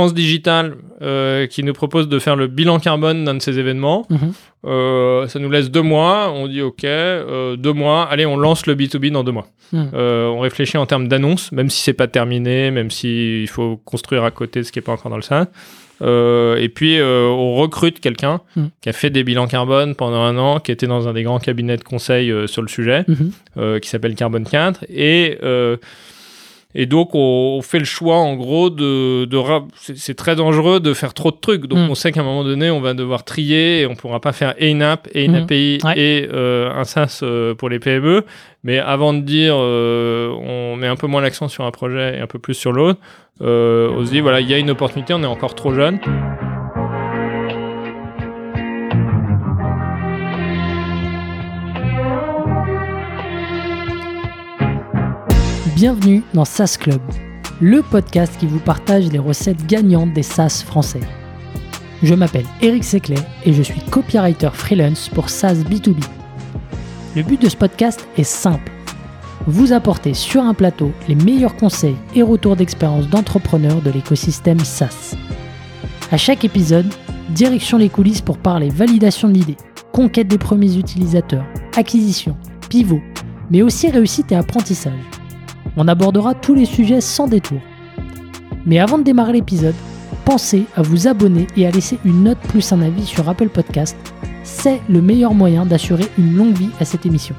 France Digital euh, qui nous propose de faire le bilan carbone d'un de ces événements. Mhm. Euh, ça nous laisse deux mois. On dit OK, euh, deux mois. Allez, on lance le B2B dans deux mois. Mhm. On réfléchit en termes d'annonce, même si c'est pas terminé, même s'il faut construire à côté ce qui est pas encore dans le sein. Et puis on recrute quelqu'un Mhm. qui a fait des bilans carbone pendant un an, qui était dans un des grands cabinets de conseil sur le sujet qui s'appelle Carbone 4 et et donc on, on fait le choix en gros de, de c'est très dangereux de faire trop de trucs donc Mm. on sait qu'à un moment donné on va devoir trier et on pourra pas faire et une app et une Mm. API Ouais. et euh, un SaaS euh, pour les PME mais avant de dire euh, on met un peu moins l'accent sur un projet et un peu plus sur l'autre euh, on se dit voilà il y a une opportunité on est encore trop jeune Bienvenue dans SaaS Club, le podcast qui vous partage les recettes gagnantes des SaaS français. Je m'appelle Eric Seclet et je suis copywriter freelance pour SaaS B2B. Le but de ce podcast est simple. Vous apporter sur un plateau les meilleurs conseils et retours d'expérience d'entrepreneurs de l'écosystème SaaS. À chaque épisode, direction les coulisses pour parler validation de l'idée, conquête des premiers utilisateurs, acquisition, pivot, mais aussi réussite et apprentissage. On abordera tous les sujets sans détour. Mais avant de démarrer l'épisode, pensez à vous abonner et à laisser une note plus un avis sur Apple Podcast. C'est le meilleur moyen d'assurer une longue vie à cette émission.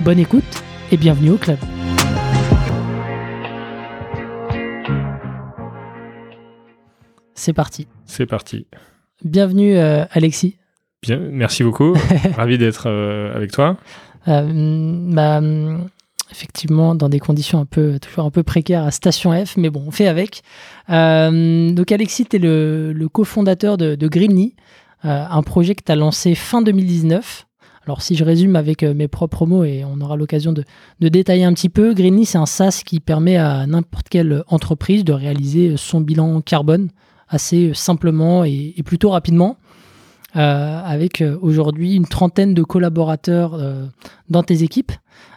Bonne écoute et bienvenue au club. C'est parti. c'est parti Bienvenue euh, Alexis. bien merci beaucoup ravi d'être euh, avec toi Euh, bah, effectivement, dans des conditions un peu, toujours un peu précaires à Station F, mais bon, on fait avec. Euh, donc, Alexis, tu es le, cofondateur de, de euh, un projet que tu as lancé fin 2019. Alors, si je résume avec euh, mes propres mots, et on aura l'occasion de, détailler un petit peu, Greenly, c'est un SaaS qui permet à n'importe quelle entreprise de réaliser son bilan carbone assez simplement et, plutôt rapidement. Avec aujourd'hui une trentaine de collaborateurs dans tes équipes.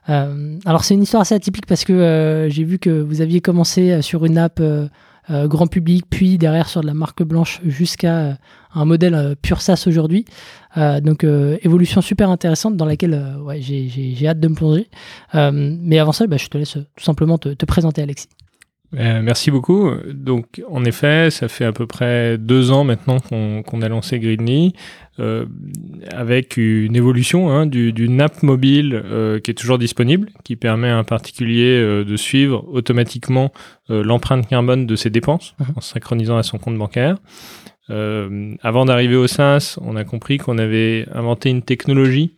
Euh, alors c'est une histoire assez atypique parce que euh, j'ai vu que vous aviez commencé euh, sur une app grand public, puis derrière sur de la marque blanche jusqu'à un modèle pur SaaS aujourd'hui. Donc évolution super intéressante dans laquelle j'ai- hâte de me plonger. Mais avant ça, bah, je te laisse tout simplement te présenter Alexis. Euh, merci beaucoup. Donc, en effet, ça fait à peu près deux ans maintenant qu'on a lancé Greenly, euh, avec une évolution hein, du- d'une app mobile euh, qui est toujours disponible, qui permet à un particulier de suivre automatiquement l'empreinte carbone de ses dépenses Mhm. en synchronisant à son compte bancaire. Avant d'arriver au SaaS, on a compris qu'on avait inventé une technologie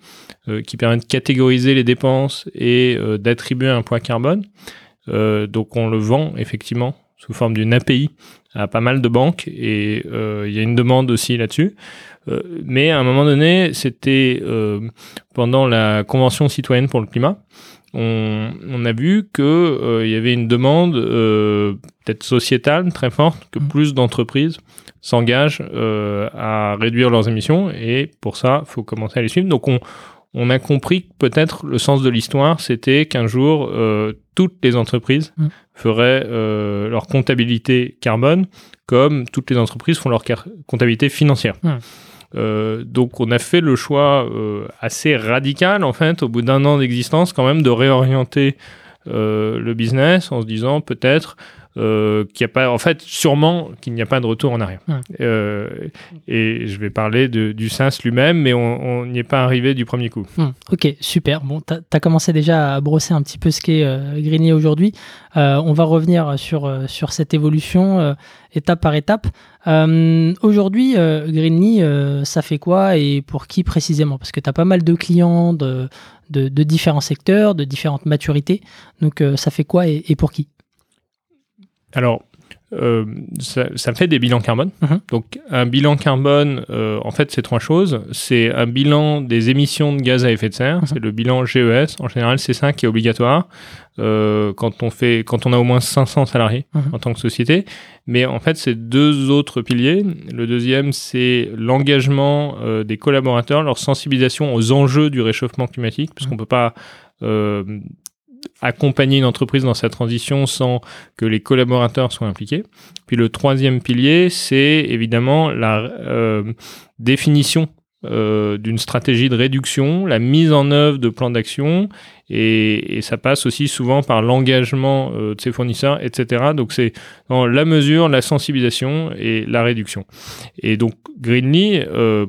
qui permet de catégoriser les dépenses et d'attribuer un poids carbone. Euh, donc on le vend effectivement sous forme d'une API à pas mal de banques et euh, il y a une demande aussi là-dessus. Euh, mais à un moment donné, c'était pendant la Convention citoyenne pour le climat, on, on a vu que euh, il y avait une demande euh, peut-être sociétale très forte, que Mm. plus d'entreprises s'engagent euh, à réduire leurs émissions et pour ça, faut commencer à les suivre. Donc on, on a compris que peut-être le sens de l'histoire, c'était qu'un jour, euh, toutes les entreprises Mm. feraient euh, leur comptabilité carbone comme toutes les entreprises font leur comptabilité financière. Mm. Euh, donc on a fait le choix assez radical, en fait, au bout d'un an d'existence, quand même, de réorienter le business en se disant peut-être euh, qu'il n'y a pas, en fait, sûrement qu'il n'y a pas de retour en arrière. Euh, et je vais parler de, du SaaS lui-même, mais on n'y est pas arrivé du premier coup. Hmm, ok, super. Bon, tu as, commencé déjà à brosser un petit peu ce qu'est euh, aujourd'hui. Euh, on va revenir sur, sur cette évolution étape par étape. Aujourd'hui, Greenly, ça fait quoi et pour qui précisément? Parce que tu as pas mal de clients de, de, de différents secteurs, de différentes maturités. Donc, ça fait quoi et, et pour qui? Alors, euh, ça, ça fait des bilans carbone. Mhm. Donc, un bilan carbone, euh, en fait, c'est trois choses. C'est un bilan des émissions de gaz à effet de serre. Mhm. C'est le bilan GES. En général, c'est ça qui est obligatoire euh, quand on fait, quand on a au moins 500 salariés Mhm. en tant que société. Mais en fait, c'est deux autres piliers. Le deuxième, c'est l'engagement euh, des collaborateurs, leur sensibilisation aux enjeux du réchauffement climatique, parce Mhm. qu'on peut pas euh, accompagner une entreprise dans sa transition sans que les collaborateurs soient impliqués. Puis le troisième pilier, c'est évidemment la euh, définition euh, d'une stratégie de réduction, la mise en œuvre de plans d'action, et, ça passe aussi souvent par l'engagement euh, de ses fournisseurs, etc. Donc c'est dans la mesure, la sensibilisation et la réduction. Et donc Greenly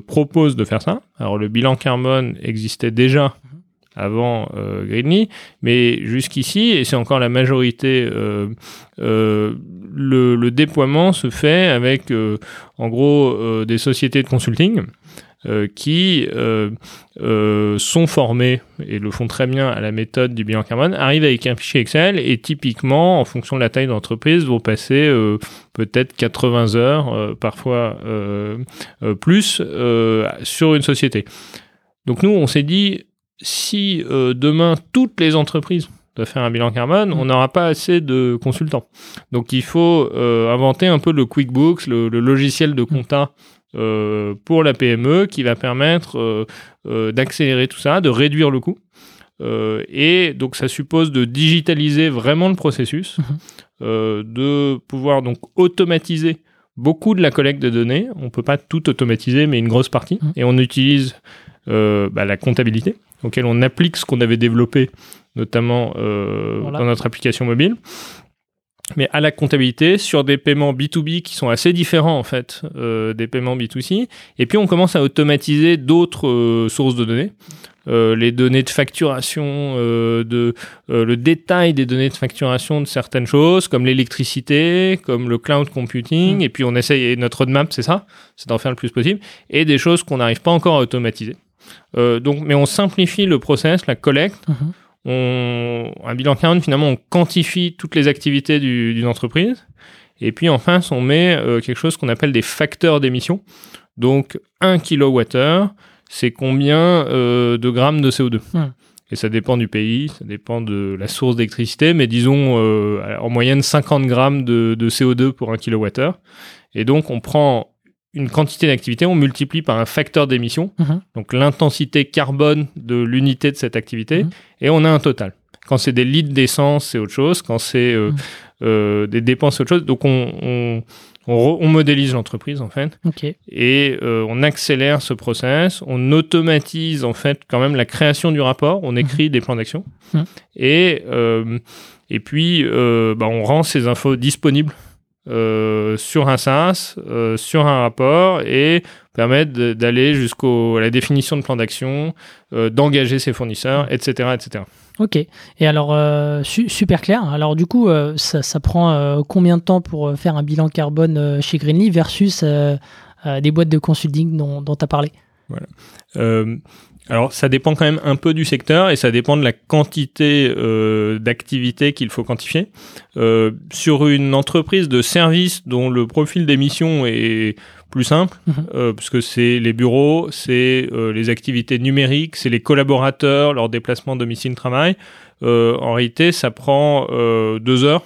propose de faire ça. Alors le bilan carbone existait déjà avant euh, Greenly, mais jusqu'ici, et c'est encore la majorité, euh, euh, le, déploiement se fait avec en gros des sociétés de consulting euh, qui euh, euh, sont formés et le font très bien à la méthode du bilan carbone, arrivent avec un fichier Excel et typiquement, en fonction de la taille de l'entreprise, vont passer peut-être 80 heures, parfois plus, sur une société. Donc nous, on s'est dit, si demain toutes les entreprises doivent faire un bilan carbone, on n'aura pas assez de consultants. Donc il faut inventer un peu le QuickBooks, le, le logiciel de compta euh, pour la PME qui va permettre euh, euh, d'accélérer tout ça, de réduire le coût. et donc ça suppose de digitaliser vraiment le processus, mhm. de pouvoir donc automatiser beaucoup de la collecte de données. On ne peut pas tout automatiser, mais une grosse partie. Mhm. Et on utilise bah, la comptabilité, auquel on applique ce qu'on avait développé, notamment dans notre application mobile mais à la comptabilité sur des paiements B2B qui sont assez différents en fait euh, des paiements B2C. Et puis on commence à automatiser d'autres euh, sources de données. Euh, les données de facturation, euh, de, euh, le détail des données de facturation de certaines choses, comme l'électricité, comme le cloud computing, mmh. et puis on essaye, et notre roadmap c'est ça, c'est d'en faire le plus possible, et des choses qu'on n'arrive pas encore à automatiser. Donc, mais on simplifie le process, la collecte, mmh on, un bilan carbone, finalement, on quantifie toutes les activités d'une entreprise. Et puis, en face, on met euh, quelque chose qu'on appelle des facteurs d'émission. Donc, 1 kWh, c'est combien euh, de grammes de CO2 Et ça dépend du pays, ça dépend de la source d'électricité, mais disons euh, en moyenne 50 grammes de, de CO2 pour 1 kWh. Et donc, on prend une quantité d'activité, on multiplie par un facteur d'émission, mhm. donc l'intensité carbone de l'unité de cette activité, mhm. et on a un total. Quand c'est des litres d'essence, c'est autre chose. Quand c'est euh, mhm. euh, des dépenses, c'est autre chose. Donc on, on, modélise l'entreprise en fait, et euh, on accélère ce process. On automatise en fait quand même la création du rapport. On écrit des plans d'action, et et puis bah, on rend ces infos disponibles euh, sur un SaaS, euh, sur un rapport et permettre d'aller jusqu'à la définition de plan d'action, euh, d'engager ses fournisseurs, etc., etc. Ok. Et alors, super clair. Alors, du coup, ça, ça, prend combien de temps pour faire un bilan carbone chez Greenly versus des boîtes de consulting dont tu as parlé? Voilà. Alors, ça dépend quand même un peu du secteur et ça dépend de la quantité euh, d'activités qu'il faut quantifier. Euh, sur une entreprise de service dont le profil d'émission est plus simple, mhm. euh, puisque c'est les bureaux, c'est les activités numériques, c'est les collaborateurs, leur déplacement domicile-travail. En réalité, ça prend deux heures.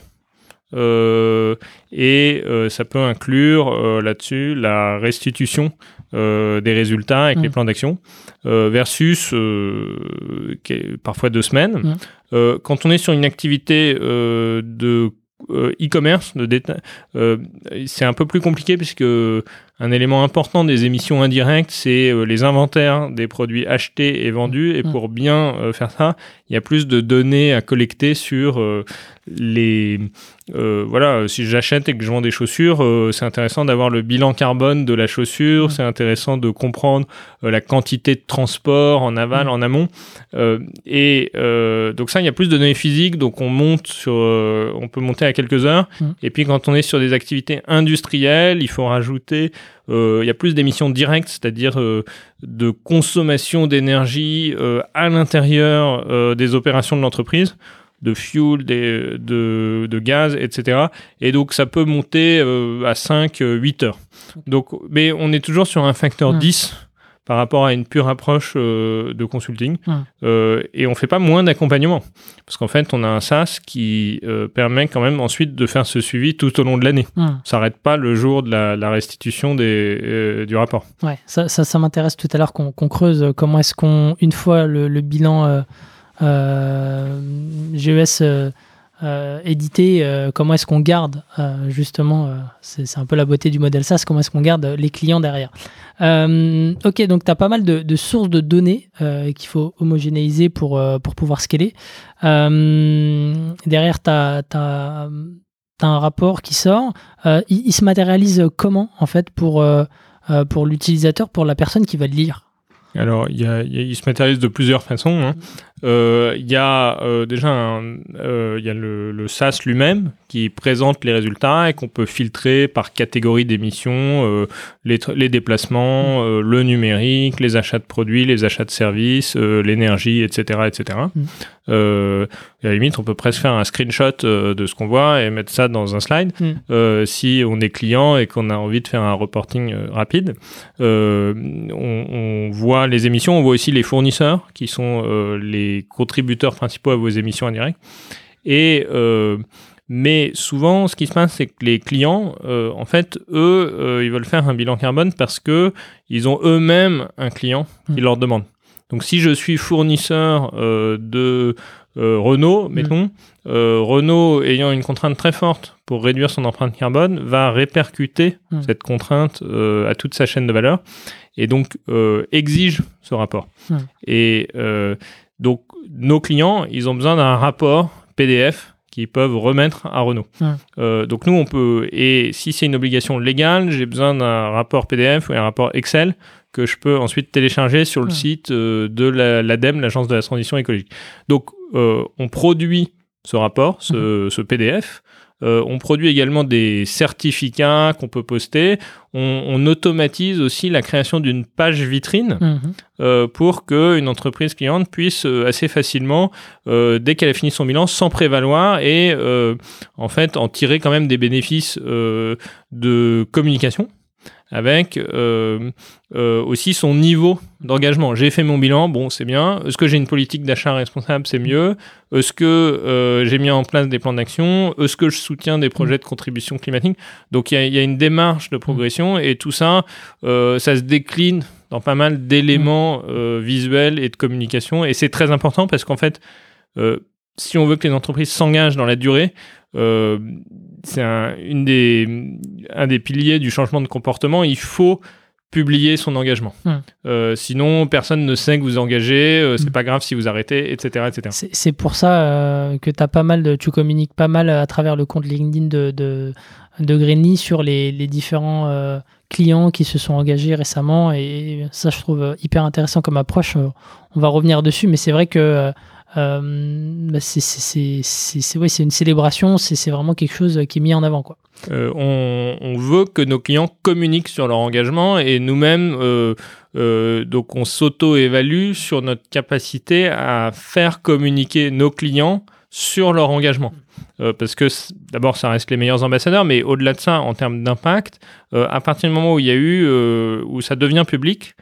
et ça peut inclure là-dessus la restitution euh, des résultats avec les mm. plans d'action euh, versus euh, parfois deux semaines. Mm. quand on est sur une activité de e-commerce, c'est un peu plus compliqué puisque un élément important des émissions indirectes, c'est les inventaires des produits achetés et vendus. Et mm. pour bien faire ça, il y a plus de données à collecter sur les euh, voilà, si j'achète et que je vends des chaussures, euh, c'est intéressant d'avoir le bilan carbone de la chaussure, c'est intéressant de comprendre euh, la quantité de transport en aval, en amont. et donc ça, il y a plus de données physiques, donc on monte sur, on peut monter à quelques heures. Et puis quand on est sur des activités industrielles, il faut rajouter, il y a plus d'émissions directes, c'est-à-dire de consommation d'énergie à l'intérieur des opérations de l'entreprise de fuel, de, de, gaz, etc. Et donc ça peut monter euh, à 5, 8 euh, heures. Donc, mais on est toujours sur un facteur 10 par rapport à une pure approche euh, de consulting. et on fait pas moins d'accompagnement. Parce qu'en fait, on a un SaaS qui permet quand même ensuite de faire ce suivi tout au long de l'année. Ça s'arrête pas le jour de la, restitution des, du rapport. Ouais, ça, ça, m'intéresse tout à l'heure qu'on creuse comment est-ce qu'on, une fois le, le bilan GES euh, éditer euh, comment est-ce qu'on garde euh, justement, c'est un peu la beauté du modèle SaaS, comment est-ce qu'on garde les clients derrière. ok, donc tu as pas mal de, sources de données qu'il faut homogénéiser pour, pour pouvoir scaler. derrière, tu as, un rapport qui sort. Il, se matérialise comment en fait pour, pour l'utilisateur, pour la personne qui va le lire? Alors, il, il se matérialise de plusieurs façons. Hein. Euh, il y a euh, déjà euh, il y a le, le SaaS lui-même qui présente les résultats et qu'on peut filtrer par catégorie d'émissions, les, les, déplacements, mm. le numérique, les achats de produits, les achats de services, l'énergie, etc., etc. Mm. à la limite, on peut presque faire un screenshot de ce qu'on voit et mettre ça dans un slide mm. si on est client et qu'on a envie de faire un reporting rapide. On, on, voit les émissions, on voit aussi les fournisseurs qui sont les contributeurs principaux à vos émissions indirectes. Et euh, mais souvent, ce qui se passe, c'est que les clients, euh, en fait, eux, euh, ils veulent faire un bilan carbone parce que ils ont eux-mêmes un client qui mmh. leur demande. Donc, si je suis fournisseur de Renault, mmh. mettons, Renault ayant une contrainte très forte pour réduire son empreinte carbone, va répercuter mmh. cette contrainte à toute sa chaîne de valeur et donc exige ce rapport. Et donc, nos clients, ils ont besoin d'un rapport PDF qu'ils peuvent remettre à Renault. Euh, donc, nous, on peut, et si c'est une obligation légale, j'ai besoin d'un rapport PDF ou un rapport Excel que je peux ensuite télécharger sur le site euh, de l'ADEME, l'Agence de la transition écologique. Donc, euh, on produit ce rapport, ce, ce PDF. Euh, on produit également des certificats qu'on peut poster. On, automatise aussi la création d'une page vitrine mhm. euh, pour qu'une entreprise cliente puisse euh, assez facilement, dès qu'elle a fini son bilan, s'en prévaloir et en fait en tirer quand même des bénéfices de communication avec euh, euh, aussi son niveau d'engagement. J'ai fait mon bilan, bon, c'est bien. Est-ce que j'ai une politique d'achat responsable, c'est mieux. Est-ce que euh, j'ai mis en place des plans d'action Est-ce que je soutiens des projets de contribution climatique Donc il y, y, a une démarche de progression et tout ça, ça se décline dans pas mal d'éléments visuels et de communication. Et c'est très important parce qu'en fait, si on veut que les entreprises s'engagent dans la durée, euh, c'est un, une des, un des piliers du changement de comportement. Il faut publier son engagement. Hum. Euh, sinon, personne ne sait que vous engagez, euh, c'est hum. pas grave si vous arrêtez, etc. etc. C'est pour ça que as pas mal de, tu communiques pas mal à travers le compte LinkedIn de, de, de sur les, les différents clients qui se sont engagés récemment. Et ça, je trouve hyper intéressant comme approche. On va revenir dessus, mais c'est vrai que euh, bah, c'est une célébration, c'est vraiment quelque chose qui est mis en avant. Quoi. Euh, on, veut que nos clients communiquent sur leur engagement et nous-mêmes, euh, donc on s'auto-évalue sur notre capacité à faire communiquer nos clients sur leur engagement. parce que d'abord, ça reste les meilleurs ambassadeurs, mais au-delà de ça, en termes d'impact, à partir du moment où il y a eu, où ça devient public,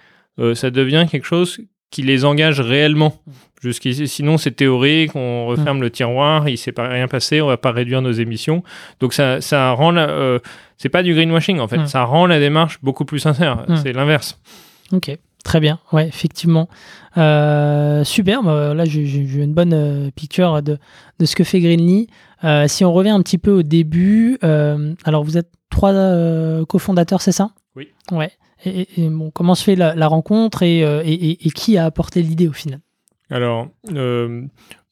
ça devient quelque chose qui les engage réellement. Jusqu'ici, sinon c'est théorique, on referme le tiroir, il s'est pas rien passé, on va pas réduire nos émissions. Donc ça, ça rend, euh, c'est pas du greenwashing en fait, ça rend la démarche beaucoup plus sincère. C'est l'inverse. Ok, très bien, ouais, effectivement. Euh, super, bah, là j'ai une bonne euh, picture de, de, ce que fait Greenly. Euh, si on revient un petit peu au début, alors vous êtes trois cofondateurs, c'est ça? Oui. Ouais. Et, bon, comment se fait la, rencontre et, et, qui a apporté l'idée au final? Alors, euh,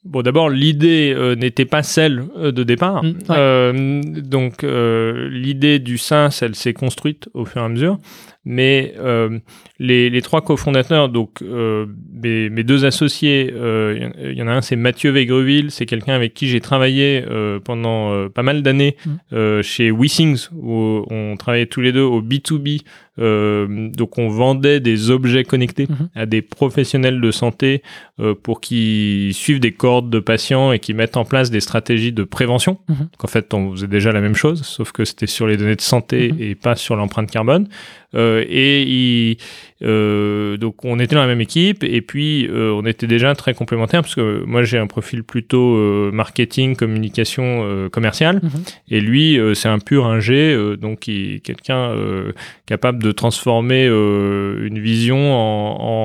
bon, d'abord, l'idée euh, n'était pas celle euh, de départ. Mmh, donc, l'idée du SaaS, elle s'est construite au fur et à mesure. Mais les, les, trois cofondateurs, donc mes, mes, deux associés, il y en a un, c'est Mathieu Végreville, c'est quelqu'un avec qui j'ai travaillé pendant pas mal d'années mmh. chez WeSings, où on travaillait tous les deux au B2B euh, donc on vendait des objets connectés mhm. à des professionnels de santé euh, pour qu'ils suivent des cordes de patients et qu'ils mettent en place des stratégies de prévention. Mhm. En fait, on faisait déjà la même chose, sauf que c'était sur les données de santé mhm. et pas sur l'empreinte carbone. Et il, donc on était dans la même équipe et puis on était déjà très complémentaires parce que moi j'ai un profil plutôt marketing, communication commerciale mhm. et lui c'est un pur ingé donc quelqu'un capable de transformer une vision en, en,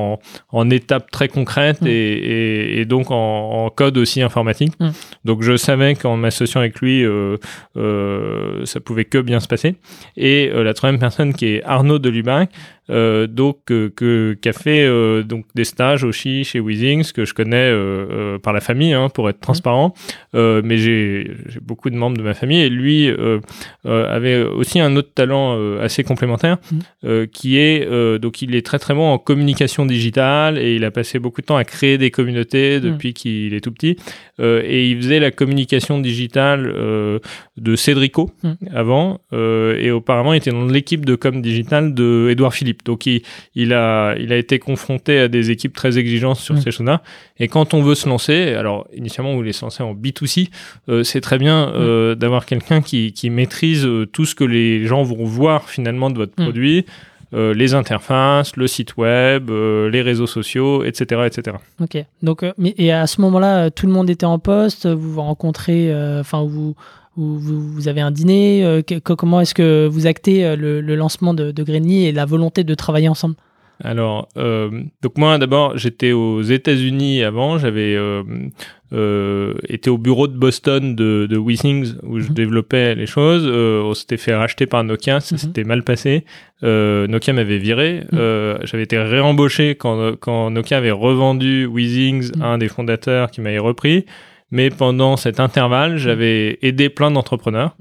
étapes très concrètes mhm. et, et, donc en, en, code aussi informatique. Mhm. Donc je savais qu'en m'associant avec lui, euh, euh, ça pouvait que bien se passer. Et euh, la troisième personne qui est Arnaud de Lubac, euh, donc que, qui a fait donc des stages aussi chez Weezings que je connais par la famille hein, pour être mmh. transparent mais j'ai beaucoup de membres de ma famille et lui avait aussi un autre talent assez complémentaire qui est donc il est très très bon en communication digitale et il a passé beaucoup de temps à créer des communautés mmh. depuis qu'il est tout petit et il faisait la communication digitale de Cédrico avant et auparavant il était dans l'équipe de com digital de Edouard Philippe donc il, a, il a été confronté à des équipes très exigeantes sur mm. ces choses-là. Et quand on veut se lancer, alors initialement on voulait se lancer en B2C, euh, c'est très bien euh, d'avoir quelqu'un qui, maîtrise euh, tout ce que les gens vont voir finalement de votre mm. Produit. les interfaces, le site web, les réseaux sociaux, etc., etc. Ok. Donc, mais et à ce moment-là, tout le monde était en poste. Vous vous rencontrez, enfin vous vous, avez un dîner euh, Comment est-ce que vous actez euh, le, lancement de, de et la volonté de travailler ensemble? Alors, euh, donc moi d'abord j'étais aux États-Unis avant, j'avais été au bureau de Boston de, de WeThings où je mhm. développais les choses. on s'était fait racheter par Nokia, ça mhm. s'était mal passé. Nokia m'avait viré. Mhm. J'avais été réembauché quand, quand Nokia avait revendu WeThings à un des fondateurs qui m'avait repris. Mais pendant cet intervalle, j'avais aidé plein d'entrepreneurs.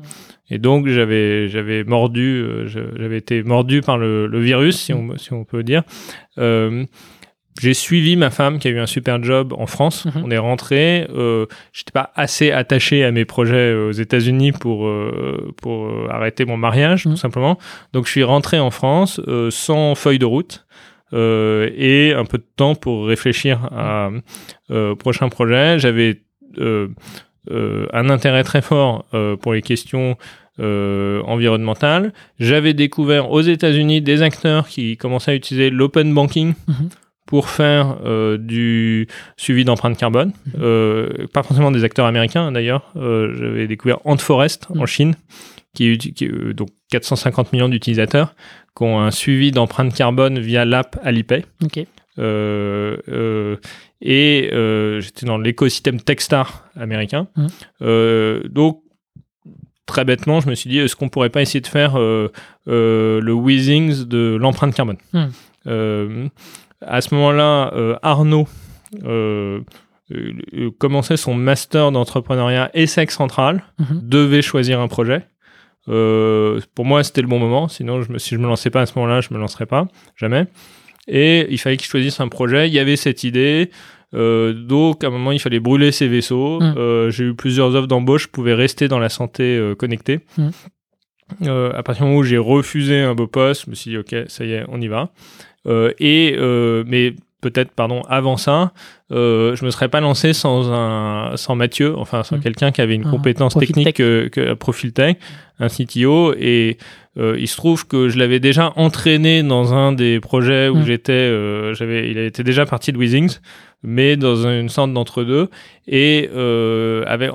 Et donc, j'avais, j'avais mordu, euh, j'avais été mordu par le, le virus, si on, si on peut dire. Euh, j'ai suivi ma femme qui a eu un super job en France. Mhm. On est rentré. Euh, J'étais pas assez attaché à mes projets aux États-Unis pour euh, pour arrêter mon mariage, tout mhm. simplement. Donc, je suis rentré en France sans feuille de route. et un peu de temps pour réfléchir à, au prochain projet. J'avais euh, euh, un intérêt très fort euh, pour les questions environnementales. J'avais découvert aux États-Unis des acteurs qui commençaient à utiliser l'open banking. Mhm. Pour faire du suivi d'empreinte carbone. Mhm. pas forcément des acteurs américains d'ailleurs. J'avais découvert Antforest en mhm. Chine, qui, qui donc 450 millions d'utilisateurs, qui ont un suivi d'empreinte carbone via l'app Alipay. Okay. Euh, euh, et euh, j'étais dans l'écosystème Techstar américain. Mmh. donc, très bêtement, je me suis dit, est-ce qu'on pourrait pas essayer de faire le Weezings de l'empreinte carbone? Mmh. À ce moment-là, Arnaud commençait son master d'entrepreneuriat ESSEC Central, mmh. devait choisir un projet. pour moi, c'était le bon moment. Sinon, je me, si je me lançais pas à ce moment-là, je me lancerais pas, jamais. Et il fallait qu'il choisisse un projet. Il y avait cette idée. Euh, donc, à un moment, il fallait brûler ses vaisseaux. Euh, j'ai eu plusieurs offres d'embauche. Je pouvais rester dans la santé euh, connectée. Euh, à partir du moment où j'ai refusé un beau poste, je me suis dit, OK, ça y est, on y va. Euh, et, mais peut-être, pardon, avant ça, euh, je me serais pas lancé sans un, sans Mathieu, enfin sans mm. quelqu'un qui avait une compétence technique que, que, Profil Tech, un CTO, et euh, il se trouve que je l'avais déjà entraîné dans un des projets où mm. j'étais, euh, j'avais, il était déjà parti de Weezings, mais dans une sorte d'entre-deux, et euh, avec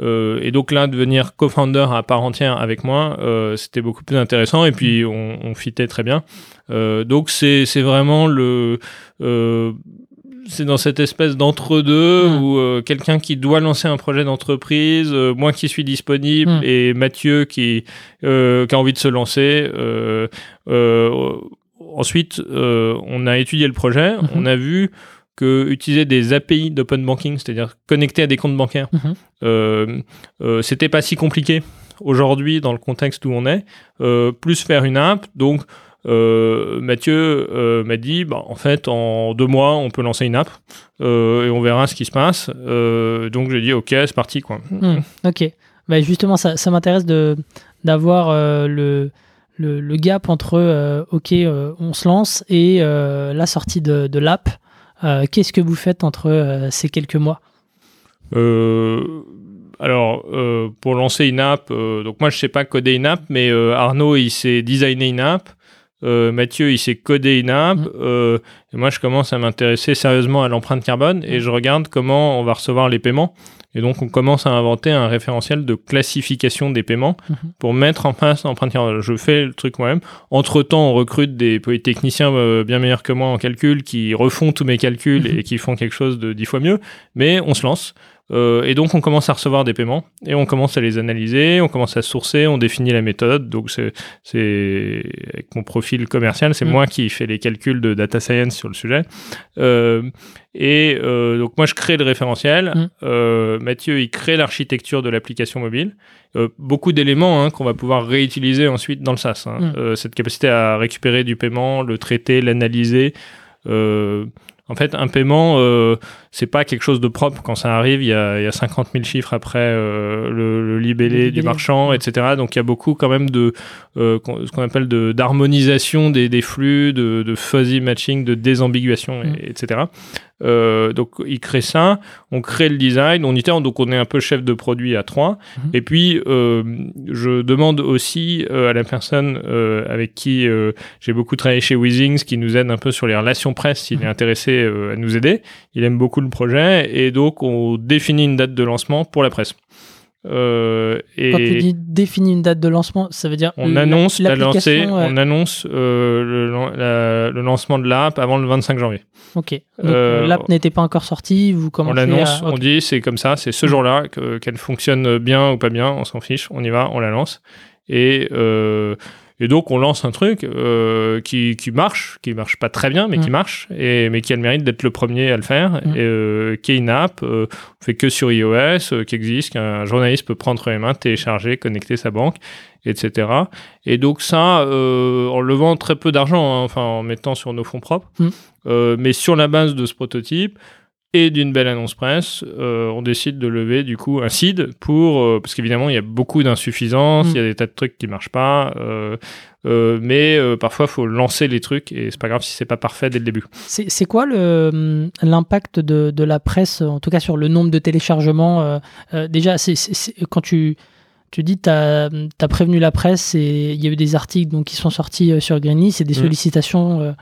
euh, et donc là, devenir co-founder à part entière avec moi, euh, c'était beaucoup plus intéressant et puis on, on fitait très bien. Euh, donc c'est vraiment le c'est dans cette espèce d'entre-deux mmh. où quelqu'un qui doit lancer un projet d'entreprise, moi qui suis disponible mmh. et Mathieu qui, qui a envie de se lancer. ensuite, on a étudié le projet, mmh. on a vu que utiliser des API d'open banking, c'est-à-dire connecter à des comptes bancaires, euh, c'était pas si compliqué aujourd'hui dans le contexte où on est, euh, plus faire une app. Donc euh, Mathieu euh, m'a dit, bah, en fait, en deux mois, on peut lancer une app et on verra ce qui se passe. donc j'ai dit, ok, c'est parti quoi. Hmm, ok. Bah, justement, ça, ça m'intéresse d'avoir le, le, le, gap entre ok, on se lance et la sortie de, de l'app. Euh, qu'est-ce que vous faites entre euh, ces quelques mois? Euh, alors, pour lancer une app, donc moi je sais pas coder une app, mais Arnaud il sait designer une app. Mathieu, il s'est codé une app. Mm. et moi, je commence à m'intéresser sérieusement à l'empreinte carbone et je regarde comment on va recevoir les paiements. Et donc, on commence à inventer un référentiel de classification des paiements Mhm. pour mettre en place l'empreinte carbone. Je fais le truc moi-même. Entre-temps, on recrute des polytechniciens euh, bien meilleurs que moi en calcul qui refont tous mes calculs Mhm. et qui font quelque chose de dix fois mieux. Mais on se lance. Euh, et donc, on commence à recevoir des paiements et on commence à les analyser, on commence à sourcer, on définit la méthode. Donc, c'est avec mon profil commercial, c'est Mm. moi qui fais les calculs de data science sur le sujet. Euh, et euh, donc, moi, je crée le référentiel. Mm. Mathieu, il crée l'architecture de l'application mobile. Beaucoup d'éléments hein, qu'on va pouvoir réutiliser ensuite dans le SaaS. hein. Mm. Cette capacité à récupérer du paiement, le traiter, l'analyser. En fait, un paiement, c'est pas quelque chose de propre quand ça arrive. Il y a, il y a 50 000 chiffres après euh, le, le libellé Le du marchand, etc. Donc il y a beaucoup quand même de euh, ce qu'on appelle de d'harmonisation des, des flux, de, de fuzzy matching, de désambiguation, et- Mm. etc. Euh, donc il crée ça, on crée le design, on itère, donc on est un peu chef de produit à trois. Mhm. Et puis euh, je demande aussi euh, à la personne avec qui j'ai beaucoup travaillé chez Weezings, qui nous aide un peu sur les relations presse, s'il est Mhm. intéressé à nous aider. Il aime beaucoup le projet et donc on définit une date de lancement pour la presse. Euh, et Quand tu dis définir une date de lancement, ça veut dire on annonce la lancée, euh, on annonce euh, le, lan- la- le lancement de l'app avant le 25 janvier. Ok. Euh, l'app n'était pas encore sortie, vous On commencez l'annonce, à... on ok. dit c'est comme ça, c'est ce jour-là que- qu'elle fonctionne bien ou pas bien, on s'en fiche, on y va, on la lance. Et, et donc on lance un truc euh, qui, qui marche, qui marche pas très bien, mais qui Mm. marche, et, mais qui a le mérite d'être le premier à le faire, Mm. et, euh, qui est une app, euh, on fait que sur iOS, euh, qui existe, qu'un journaliste peut prendre les mains, télécharger, connecter sa banque, etc. Et donc ça, en levant très peu d'argent, hein, enfin en mettant sur nos fonds propres, Mm. mais sur la base de ce prototype, et d'une belle annonce presse, euh, on décide de lever du coup un seed pour euh, parce qu'évidemment il y a beaucoup d'insuffisances, Mm. il y a des tas de trucs qui marchent pas, euh, mais parfois faut lancer les trucs et c'est pas grave si c'est pas parfait dès le début. C'est quoi le, hum, l'impact de, de la presse, en tout cas sur le nombre de téléchargements Déjà, c'est quand tu, tu dis tu as, prévenu la presse et il y a eu des articles donc, qui sont sortis sur Greeny, c'est des Mm. sollicitations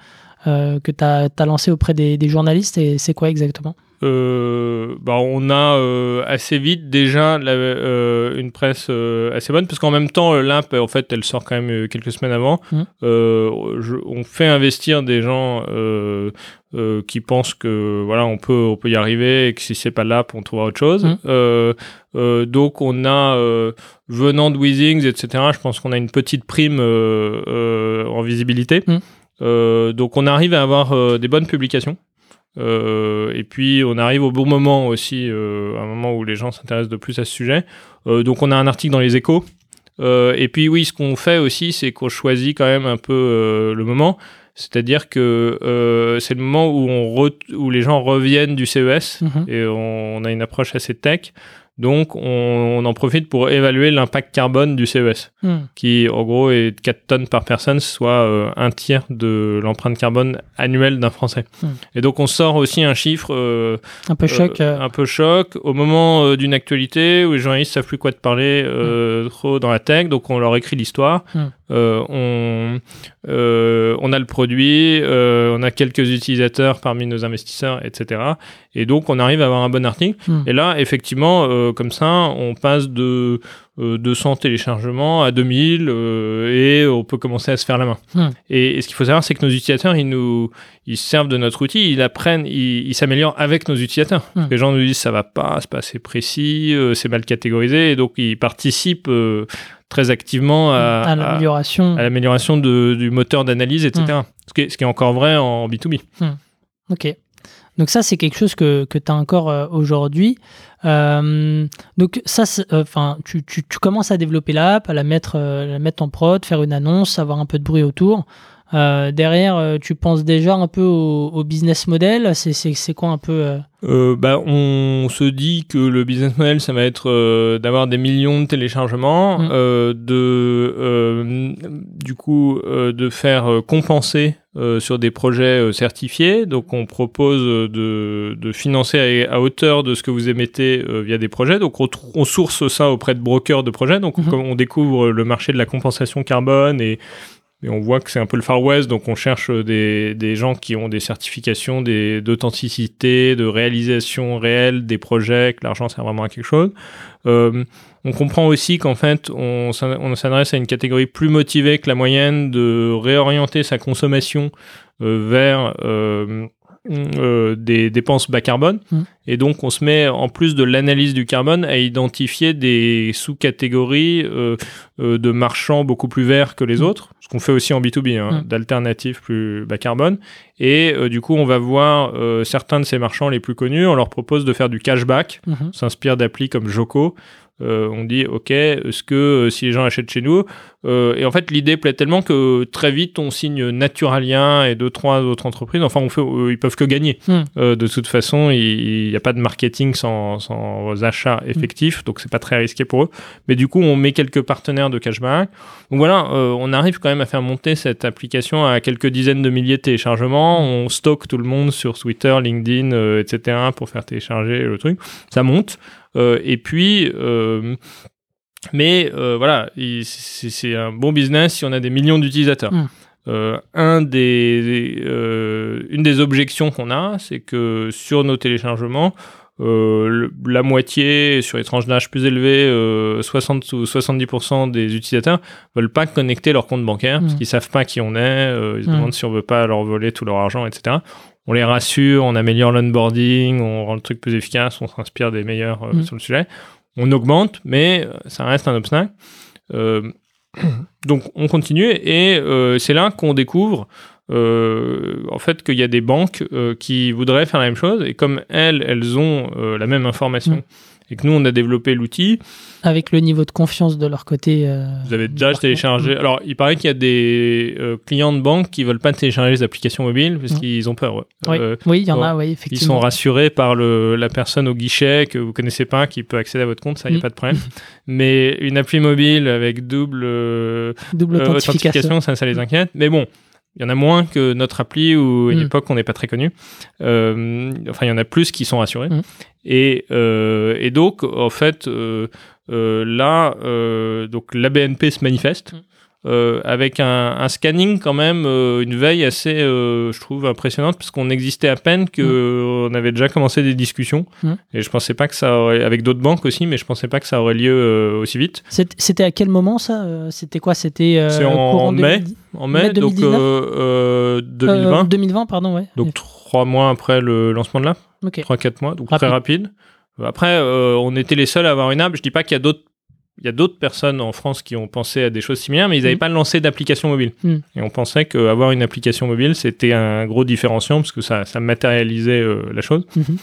que tu as, lancées auprès des, des journalistes et c'est quoi exactement? Euh, bah, on a euh, assez vite déjà la- euh, une presse euh, assez bonne parce qu'en même temps euh, l'imp en fait elle sort quand même euh, quelques semaines avant. Euh, je- on fait investir des gens euh, euh, qui pensent que voilà on peut on peut y arriver et que si c'est pas l'app on trouvera autre chose. Euh, euh, donc on a euh, venant de Weezings etc je pense qu'on a une petite prime euh, euh, en visibilité Mhm. Euh, donc on arrive à avoir euh, des bonnes publications euh, et puis on arrive au bon moment aussi, euh, un moment où les gens s'intéressent de plus à ce sujet. Euh, donc on a un article dans les échos. Et puis oui, ce qu'on fait aussi, c'est qu'on choisit quand même un peu le moment. C'est-à-dire que c'est le moment où, on re- où les gens reviennent du CES Mhm. et on, on a une approche assez tech. Donc on, on en profite pour évaluer l'impact carbone du CES Hmm. qui en gros est de 4 tonnes par personne, soit euh, un tiers de l'empreinte carbone annuelle d'un Français. Hmm. Et donc on sort aussi un chiffre euh, Un peu choc. euh, euh, un peu choc au moment d'une actualité où les journalistes savent plus quoi te parler euh, trop dans la tech, donc on leur écrit l'histoire. Euh, on, euh, on a le produit, euh, on a quelques utilisateurs parmi nos investisseurs, etc. Et donc on arrive à avoir un bon article. Hmm. Et là, effectivement, comme ça, on passe de euh, 200 téléchargements à 2000 euh, et on peut commencer à se faire la main. Hmm. Et, et ce qu'il faut savoir, c'est que nos utilisateurs, ils nous, ils se servent de notre outil, ils apprennent, ils s'améliorent avec nos utilisateurs. Hmm. Les gens nous disent ça va pas, c'est pas assez précis, euh, c'est mal catégorisé, et donc ils participent euh, très activement à, l'amélioration. à l'amélioration de- du moteur d'analyse, etc. Ce, qui est, ce qui est encore vrai en B2B. Ok. Donc ça, c'est quelque chose que, que tu as encore euh, aujourd'hui. Euh, donc ça, euh, enfin, tu, tu, tu commences à développer l'app, à la mettre, la mettre en prod, faire une annonce, avoir un peu de bruit autour. Euh, derrière, euh, tu penses déjà un peu au, au business model? C'est, quoi un peu euh, Euh, bah, on se dit que le business model, ça va être d'avoir des millions de téléchargements, Mm. euh, de du coup de faire compenser sur des projets certifiés. Donc, on propose de, de financer à, à hauteur de ce que vous émettez via des projets. Donc, on, on source ça auprès de brokers de projets. Donc, Mhm. comme on découvre le marché de la compensation carbone et mais on voit que c'est un peu le Far West, donc on cherche des, des gens qui ont des certifications d'authenticité, de réalisation réelle des projets, que l'argent sert vraiment à quelque chose. Euh, on comprend aussi qu'en fait, on, on s'adresse à une catégorie plus motivée que la moyenne de réorienter sa consommation euh, vers euh, des dépenses bas carbone. Mmh. Et donc, on se met, en plus de l'analyse du carbone, à identifier des sous-catégories euh, euh, de marchands beaucoup plus verts que les mmh. autres, qu'on fait aussi en B2B, hein, mmh. d'alternatives plus bas carbone. Et du coup, on va voir certains de ces marchands les plus connus, on leur propose de faire du cashback, on s'inspire d'applis comme Joko, euh, on dit ok, est-ce que euh, si les gens achètent chez nous, euh, et en fait l'idée plaît tellement que très vite on signe Naturalien et deux trois autres entreprises. Enfin, on fait, ils peuvent que gagner. Hmm. de toute façon, il n'y a pas de marketing sans, sans achats effectifs, donc c'est pas très risqué pour eux. Mais du coup, on met quelques partenaires de cashback. Donc voilà, on arrive quand même à faire monter cette application à quelques dizaines de milliers de téléchargements. On stocke tout le monde sur Twitter, LinkedIn, etc. pour faire télécharger le truc. Ça monte. Euh, et puis, euh, mais euh, voilà, c'est un bon business si on a des millions d'utilisateurs. Un des, une des objections qu'on a, c'est que sur nos téléchargements, la moitié, sur les tranches d'âge plus élevées, 60 ou 70% des utilisateurs veulent pas connecter leur compte bancaire parce hmm. qu'ils savent pas qui on est, ils se hmm. demandent si on veut pas leur voler tout leur argent, etc on les rassure, on améliore l'onboarding, on rend le truc plus efficace, on s'inspire des meilleurs euh, mm. sur le sujet. On augmente, mais euh, ça reste un obstacle. Euh, donc on continue et c'est là qu'on découvre en fait qu'il y a des banques qui voudraient faire la même chose et comme elles, elles ont la même information. Mm et que nous, on a développé l'outil. Avec le niveau de confiance de leur côté. Euh, vous avez déjà téléchargé. Alors, il paraît qu'il y a des euh, clients de banque qui veulent pas télécharger les applications mobiles parce qu'ils ont peur. Oui, euh, oui, il y en a, oui, effectivement. Ils sont rassurés par le, la personne au guichet que vous connaissez pas, qui peut accéder à votre compte, ça, il n'y a mm. pas de problème. Mais une appli mobile avec double, double authentification, ça, ça les inquiète. Mais bon, il y en a moins que notre appli où à une mm. époque on n'est pas très connu. Enfin, il y en a plus qui sont rassurés. Et, euh, et, donc, en fait, euh, euh là, donc la BNP se manifeste. Mm. Euh, avec un, un, scanning quand même, une veille assez, je trouve, impressionnante, parce qu'on existait à peine que mm. on avait déjà commencé des discussions, mm. et je pensais pas que ça aurait, avec d'autres banques aussi, mais je pensais pas que ça aurait lieu aussi vite. C'était à quel moment ça C'était quoi C'était en mai, en mai, donc 2020. 2020, pardon, ouais. Donc trois mois après le lancement de l'app, trois quatre mois, donc très rapide. Après, on était les seuls à avoir une app. Je dis pas qu'il y a d'autres il y a d'autres personnes en France qui ont pensé à des choses similaires, mais ils n'avaient mm. pas lancé d'application mobile. Mm. Et on pensait qu'avoir une application mobile, c'était un gros différenciant parce que ça, ça matérialisait euh, la chose. Mm-hmm.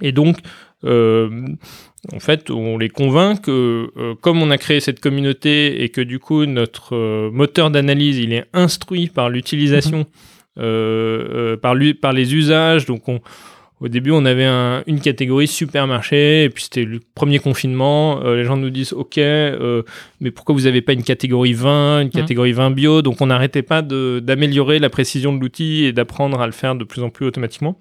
Et donc, euh, en fait, on les convainc que euh, comme on a créé cette communauté et que du coup, notre moteur d'analyse, il est instruit par l'utilisation, mm-hmm. par, par les usages, donc on au début, on avait une catégorie supermarché, et puis c'était le premier confinement. Euh, les gens nous disent Ok, euh, mais pourquoi vous n'avez pas une catégorie vin, une mmh. catégorie vin bio? Donc on n'arrêtait pas d'améliorer la précision de l'outil et d'apprendre à le faire de plus en plus automatiquement.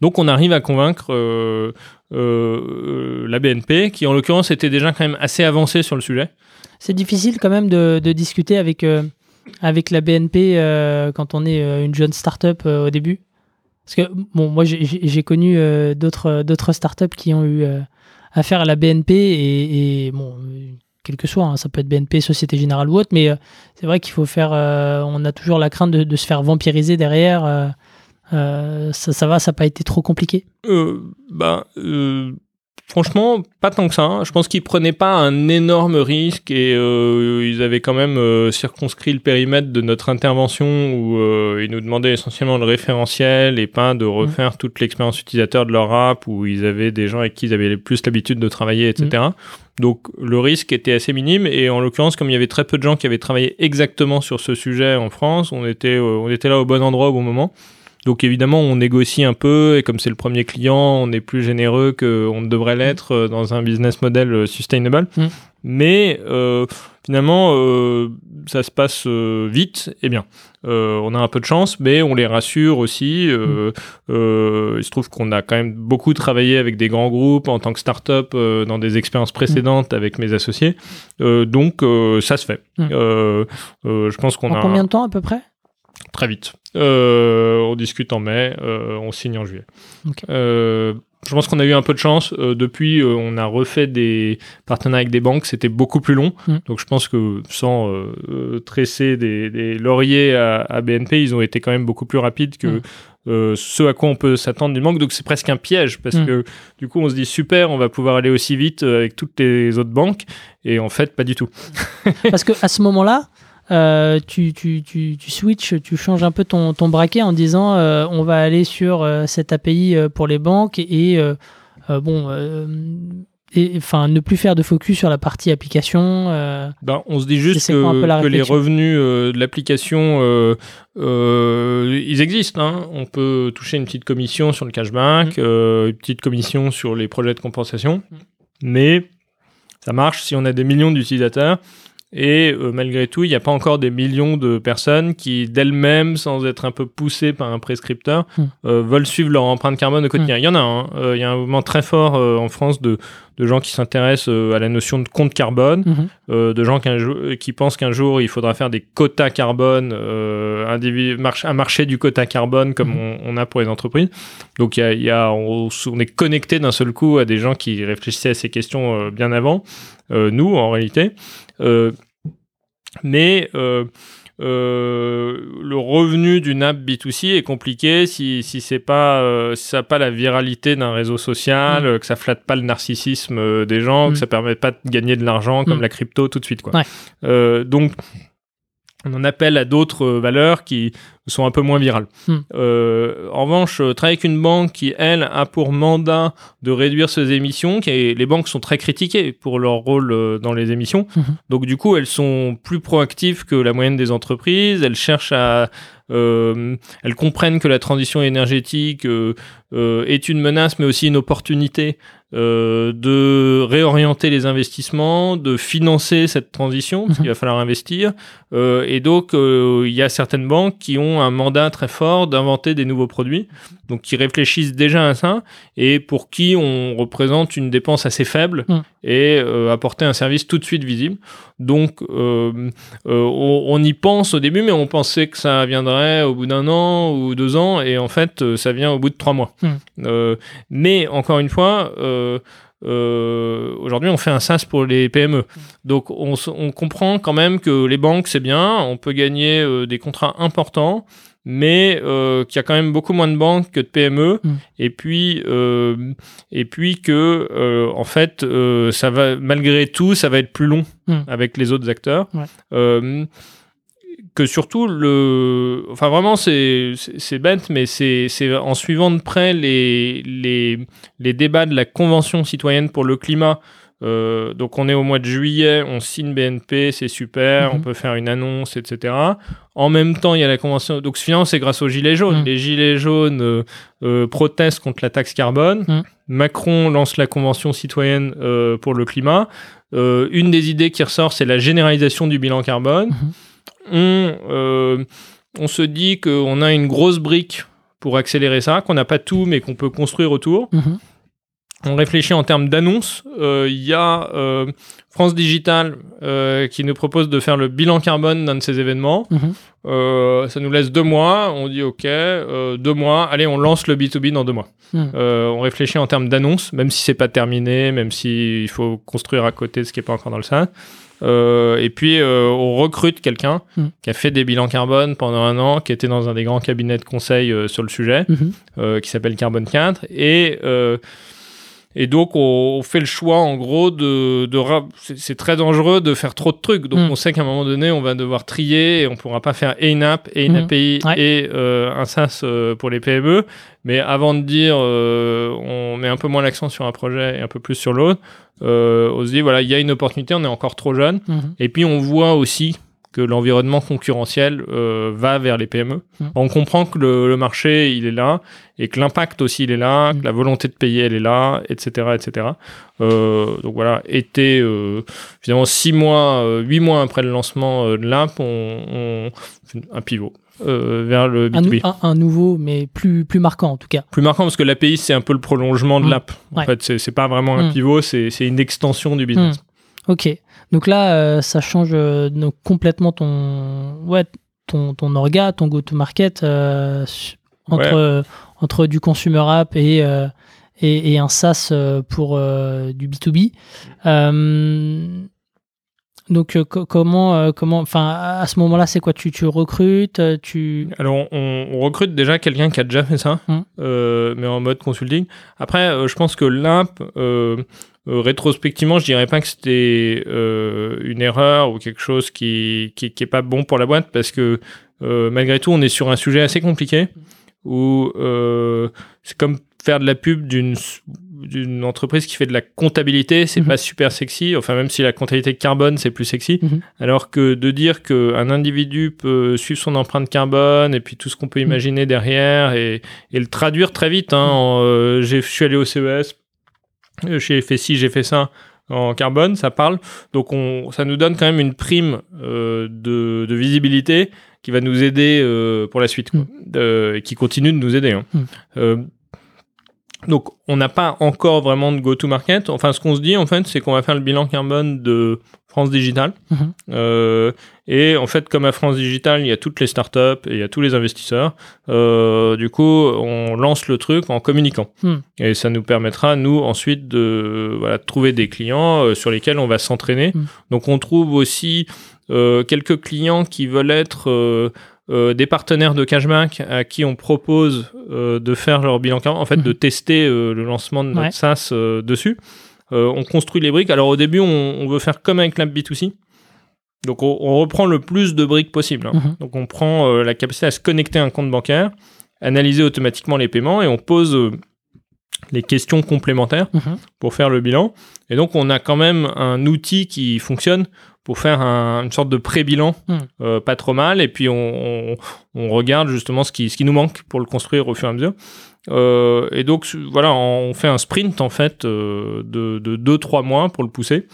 Donc on arrive à convaincre euh, la BNP, qui en l'occurrence était déjà quand même assez avancée sur le sujet. C'est difficile quand même de, discuter avec, avec la BNP quand on est une jeune start-up au début parce que, bon, moi, j'ai connu euh, d'autres d'autres startups qui ont eu euh, affaire à la BNP et, bon, quel que soit, hein, ça peut être BNP, Société Générale ou autre, mais euh, c'est vrai qu'il faut faire. on a toujours la crainte de, se faire vampiriser derrière. ça, ça va, ça n'a pas été trop compliqué bah, Franchement, pas tant que ça. Hein. Je pense qu'ils prenaient pas un énorme risque et euh, ils avaient quand même euh, circonscrit le périmètre de notre intervention où euh, ils nous demandaient essentiellement le référentiel et pas de refaire toute l'expérience utilisateur de leur app où ils avaient des gens avec qui ils avaient plus l'habitude de travailler, etc. Donc le risque était assez minime et en l'occurrence, comme il y avait très peu de gens qui avaient travaillé exactement sur ce sujet en France, on était, on était là au bon endroit au bon moment. Donc évidemment, on négocie un peu et comme c'est le premier client, on est plus généreux qu'on ne devrait l'être euh, dans un business model euh, sustainable. Mm. mais finalement, ça se passe vite et bien. on a un peu de chance, mais on les rassure aussi. Mm. il se trouve qu'on a quand même beaucoup travaillé avec des grands groupes en tant que start-up dans des expériences précédentes avec mes associés. donc, ça se fait. Mm. je pense qu'on a. combien de temps à peu près? Très vite. Euh, on discute en mai, euh, on signe en juillet. Euh, je pense qu'on a eu un peu de chance. depuis, on a refait des partenariats avec des banques. C'était beaucoup plus long. Mm. Donc, je pense que sans tresser des, lauriers à, BNP, ils ont été quand même beaucoup plus rapides que mm. ce à quoi on peut s'attendre d'une banque. Donc, c'est presque un piège parce mm. que du coup, on se dit super, on va pouvoir aller aussi vite avec toutes les autres banques. Et en fait, pas du tout. parce que à ce moment-là, euh, tu, tu, tu, tu, switches, tu changes un peu ton, ton braquet en disant euh, on va aller sur euh, cette API pour les banques et bon, enfin ne plus faire de focus sur la partie application. Ben, on se dit juste que, les revenus de l'application, ils existent. Hein. On peut toucher une petite commission sur le cashback, mmh. une petite commission sur les projets de compensation, mmh. mais ça marche si on a des millions d'utilisateurs et euh, malgré tout, il n'y a pas encore des millions de personnes qui, d'elles-mêmes, sans être un peu poussées par un prescripteur, hmm. euh, veulent suivre leur empreinte carbone au quotidien. Hmm. Il y en a un. Euh, il y a un mouvement très fort en France de, de gens qui s'intéressent à la notion de compte carbone, hmm. de gens qui, qui pensent qu'un jour il faudra faire des quotas carbone, un marché du quota carbone comme on, a pour les entreprises. Donc il y a, on, on, est connecté d'un seul coup à des gens qui réfléchissaient à ces questions bien avant. nous, en réalité. Euh, mais euh, euh, le revenu d'une app B2C est compliqué si, si c'est pas ça n'a pas la viralité d'un réseau social, mm. que ça flatte pas le narcissisme des gens, que mm. ça permet pas de gagner de l'argent comme mm. la crypto tout de suite quoi. donc on en appelle à d'autres valeurs qui sont un peu moins virales. Hmm. Euh, en revanche, euh, travailler avec une banque qui, elle, a pour mandat de réduire ses émissions, qui les banques sont très critiquées pour leur rôle euh, dans les émissions. Hmm. Donc du coup, elles sont plus proactives que la moyenne des entreprises. Elles cherchent à euh, elles comprennent que la transition énergétique euh, euh, est une menace, mais aussi une opportunité de réorienter les investissements, de financer cette transition, parce mhm. qu'il va falloir investir. et donc, il y a certaines banques qui ont un mandat très fort d'inventer des nouveaux produits, donc qui réfléchissent déjà à ça, et pour qui on représente une dépense assez faible mhm. et apporter un service tout de suite visible. Donc, on, on, y pense au début, mais on pensait que ça viendrait au bout d'un an ou deux ans, et en fait, euh, ça vient au bout de trois mois. Euh, mais encore une fois, euh, aujourd'hui, on fait un SaaS pour les PME. Donc, on, comprend quand même que les banques, c'est bien, on peut gagner des contrats importants, mais qu'il y a quand même beaucoup moins de banques que de PME, et puis et puis que en fait, ça va malgré tout, ça va être plus long avec les autres acteurs que surtout le enfin vraiment c'est c'est bête mais c'est c'est en suivant de près les les les débats de la convention citoyenne pour le climat euh, donc on est au mois de juillet, on signe BNP, c'est super, on mhm. peut faire une annonce, etc. En même temps, il y a la convention. Donc finalement, c'est grâce aux gilets jaunes. Mhm. Les gilets jaunes euh, euh, protestent contre la taxe carbone. Mhm. Macron lance la convention citoyenne pour le climat. une des idées qui ressort, c'est la généralisation du bilan carbone on, euh, on se dit qu'on a une grosse brique pour accélérer ça, qu'on n'a pas tout, mais qu'on peut construire autour. Mhm. On réfléchit en termes d'annonces. Euh, il y a euh, France Digital qui nous propose de faire le bilan carbone d'un de ces événements. Mhm. ça nous laisse deux mois. On dit OK, deux mois. Allez, on lance le B2B dans deux mois. Mhm. on réfléchit en termes d'annonces, même si c'est pas terminé, même s'il faut construire à côté ce qui est pas encore dans le sein. Euh, et puis, euh, on recrute quelqu'un hmm. qui a fait des bilans carbone pendant un an, qui était dans un des grands cabinets de conseil euh, sur le sujet, hmm. qui s'appelle Carbone 4. Et et donc, on, fait le choix, en gros, de. de c'est très dangereux de faire trop de trucs. Donc, on sait qu'à un moment donné, on va devoir trier et on pourra pas faire et une app, et une API, et un SaaS pour les PME. Mais avant de dire, on met un peu moins l'accent sur un projet et un peu plus sur l'autre, euh, on se dit, voilà, il y a une opportunité, on est encore trop jeune. Mhm. Et puis, on voit aussi que l'environnement concurrentiel euh, va vers les PME. Mm. On comprend que le, le marché, il est là, et que l'impact aussi, il est là, Mm. que la volonté de payer, elle est là, etc. etc. Euh, donc voilà, été, euh, finalement, six mois, huit mois après le lancement de l'app, on, on fait un pivot euh, vers le Un, nou- B2B. un- un nouveau, mais plus, plus marquant en tout cas. Plus marquant parce que l'API, c'est un peu le prolongement de Mm. l'app. En Ouais. fait, c'est pas vraiment un Mm. pivot, c'est c'est une extension du business. Ok. Donc là, euh, ça change euh, donc complètement ton, ouais, ton, ton orga, ton go-to-market euh, entre, entre du consumer app et, et, et un SaaS pour du B2B. Euh, donc co- comment, comment, enfin à ce moment-là, c'est quoi? Tu, tu recrutes, tu, Alors, on, on recrute déjà quelqu'un qui a déjà fait ça, Mm. euh, mais en mode consulting. Après, je pense que l'app, rétrospectivement, je dirais pas que c'était euh, une erreur ou quelque chose qui, qui, qui est pas bon pour la boîte parce que euh, malgré tout, on est sur un sujet assez compliqué où euh, c'est comme faire de la pub d'une d'une entreprise qui fait de la comptabilité, c'est Mhm. pas super sexy. Enfin, même si la comptabilité carbone, c'est plus sexy. Mhm. Alors que de dire qu'un individu peut suivre son empreinte carbone et puis tout ce qu'on peut Mhm. imaginer derrière et, et le traduire très vite. Hein, en, euh, je suis allé au CES, euh, j'ai fait ci, j'ai fait ça en carbone, ça parle. Donc on, ça nous donne quand même une prime euh, de, de visibilité qui va nous aider euh, pour la suite, quoi. Euh, et qui continue de nous aider. hein. Mm. Euh, donc, on n'a pas encore vraiment de go-to-market. Enfin, ce qu'on se dit, en fait, c'est qu'on va faire le bilan carbone de France Digital. Mhm. Euh, et en fait, comme à France Digital, il y a toutes les startups et il y a tous les investisseurs. Euh, du coup, on lance le truc en communiquant. Hmm. Et ça nous permettra, nous, ensuite, de, voilà, trouver des clients euh, sur lesquels on va s'entraîner. Hmm. Donc, on trouve aussi quelques clients qui veulent être euh, des partenaires de cashback à qui on propose euh, de faire leur bilan carbone, en fait, Mhm. de tester euh, le lancement de notre Ouais. SaaS dessus. Euh, on construit les briques. Alors, au début, on, on veut faire comme avec l'app B2C. Donc, on, on reprend le plus de briques possible. hein. Mhm. Donc, on prend euh, la capacité à se connecter à un compte bancaire, analyser automatiquement les paiements et on pose euh, les questions complémentaires Mhm. pour faire le bilan. Et donc, on a quand même un outil qui fonctionne pour faire un- une sorte de pré-bilan, euh, pas trop mal. Et puis, on, on- on regarde justement ce qui, ce qui nous manque pour le construire au fur et à mesure. Euh, et donc, voilà, on fait un sprint en fait euh, de 2-3 mois pour le pousser.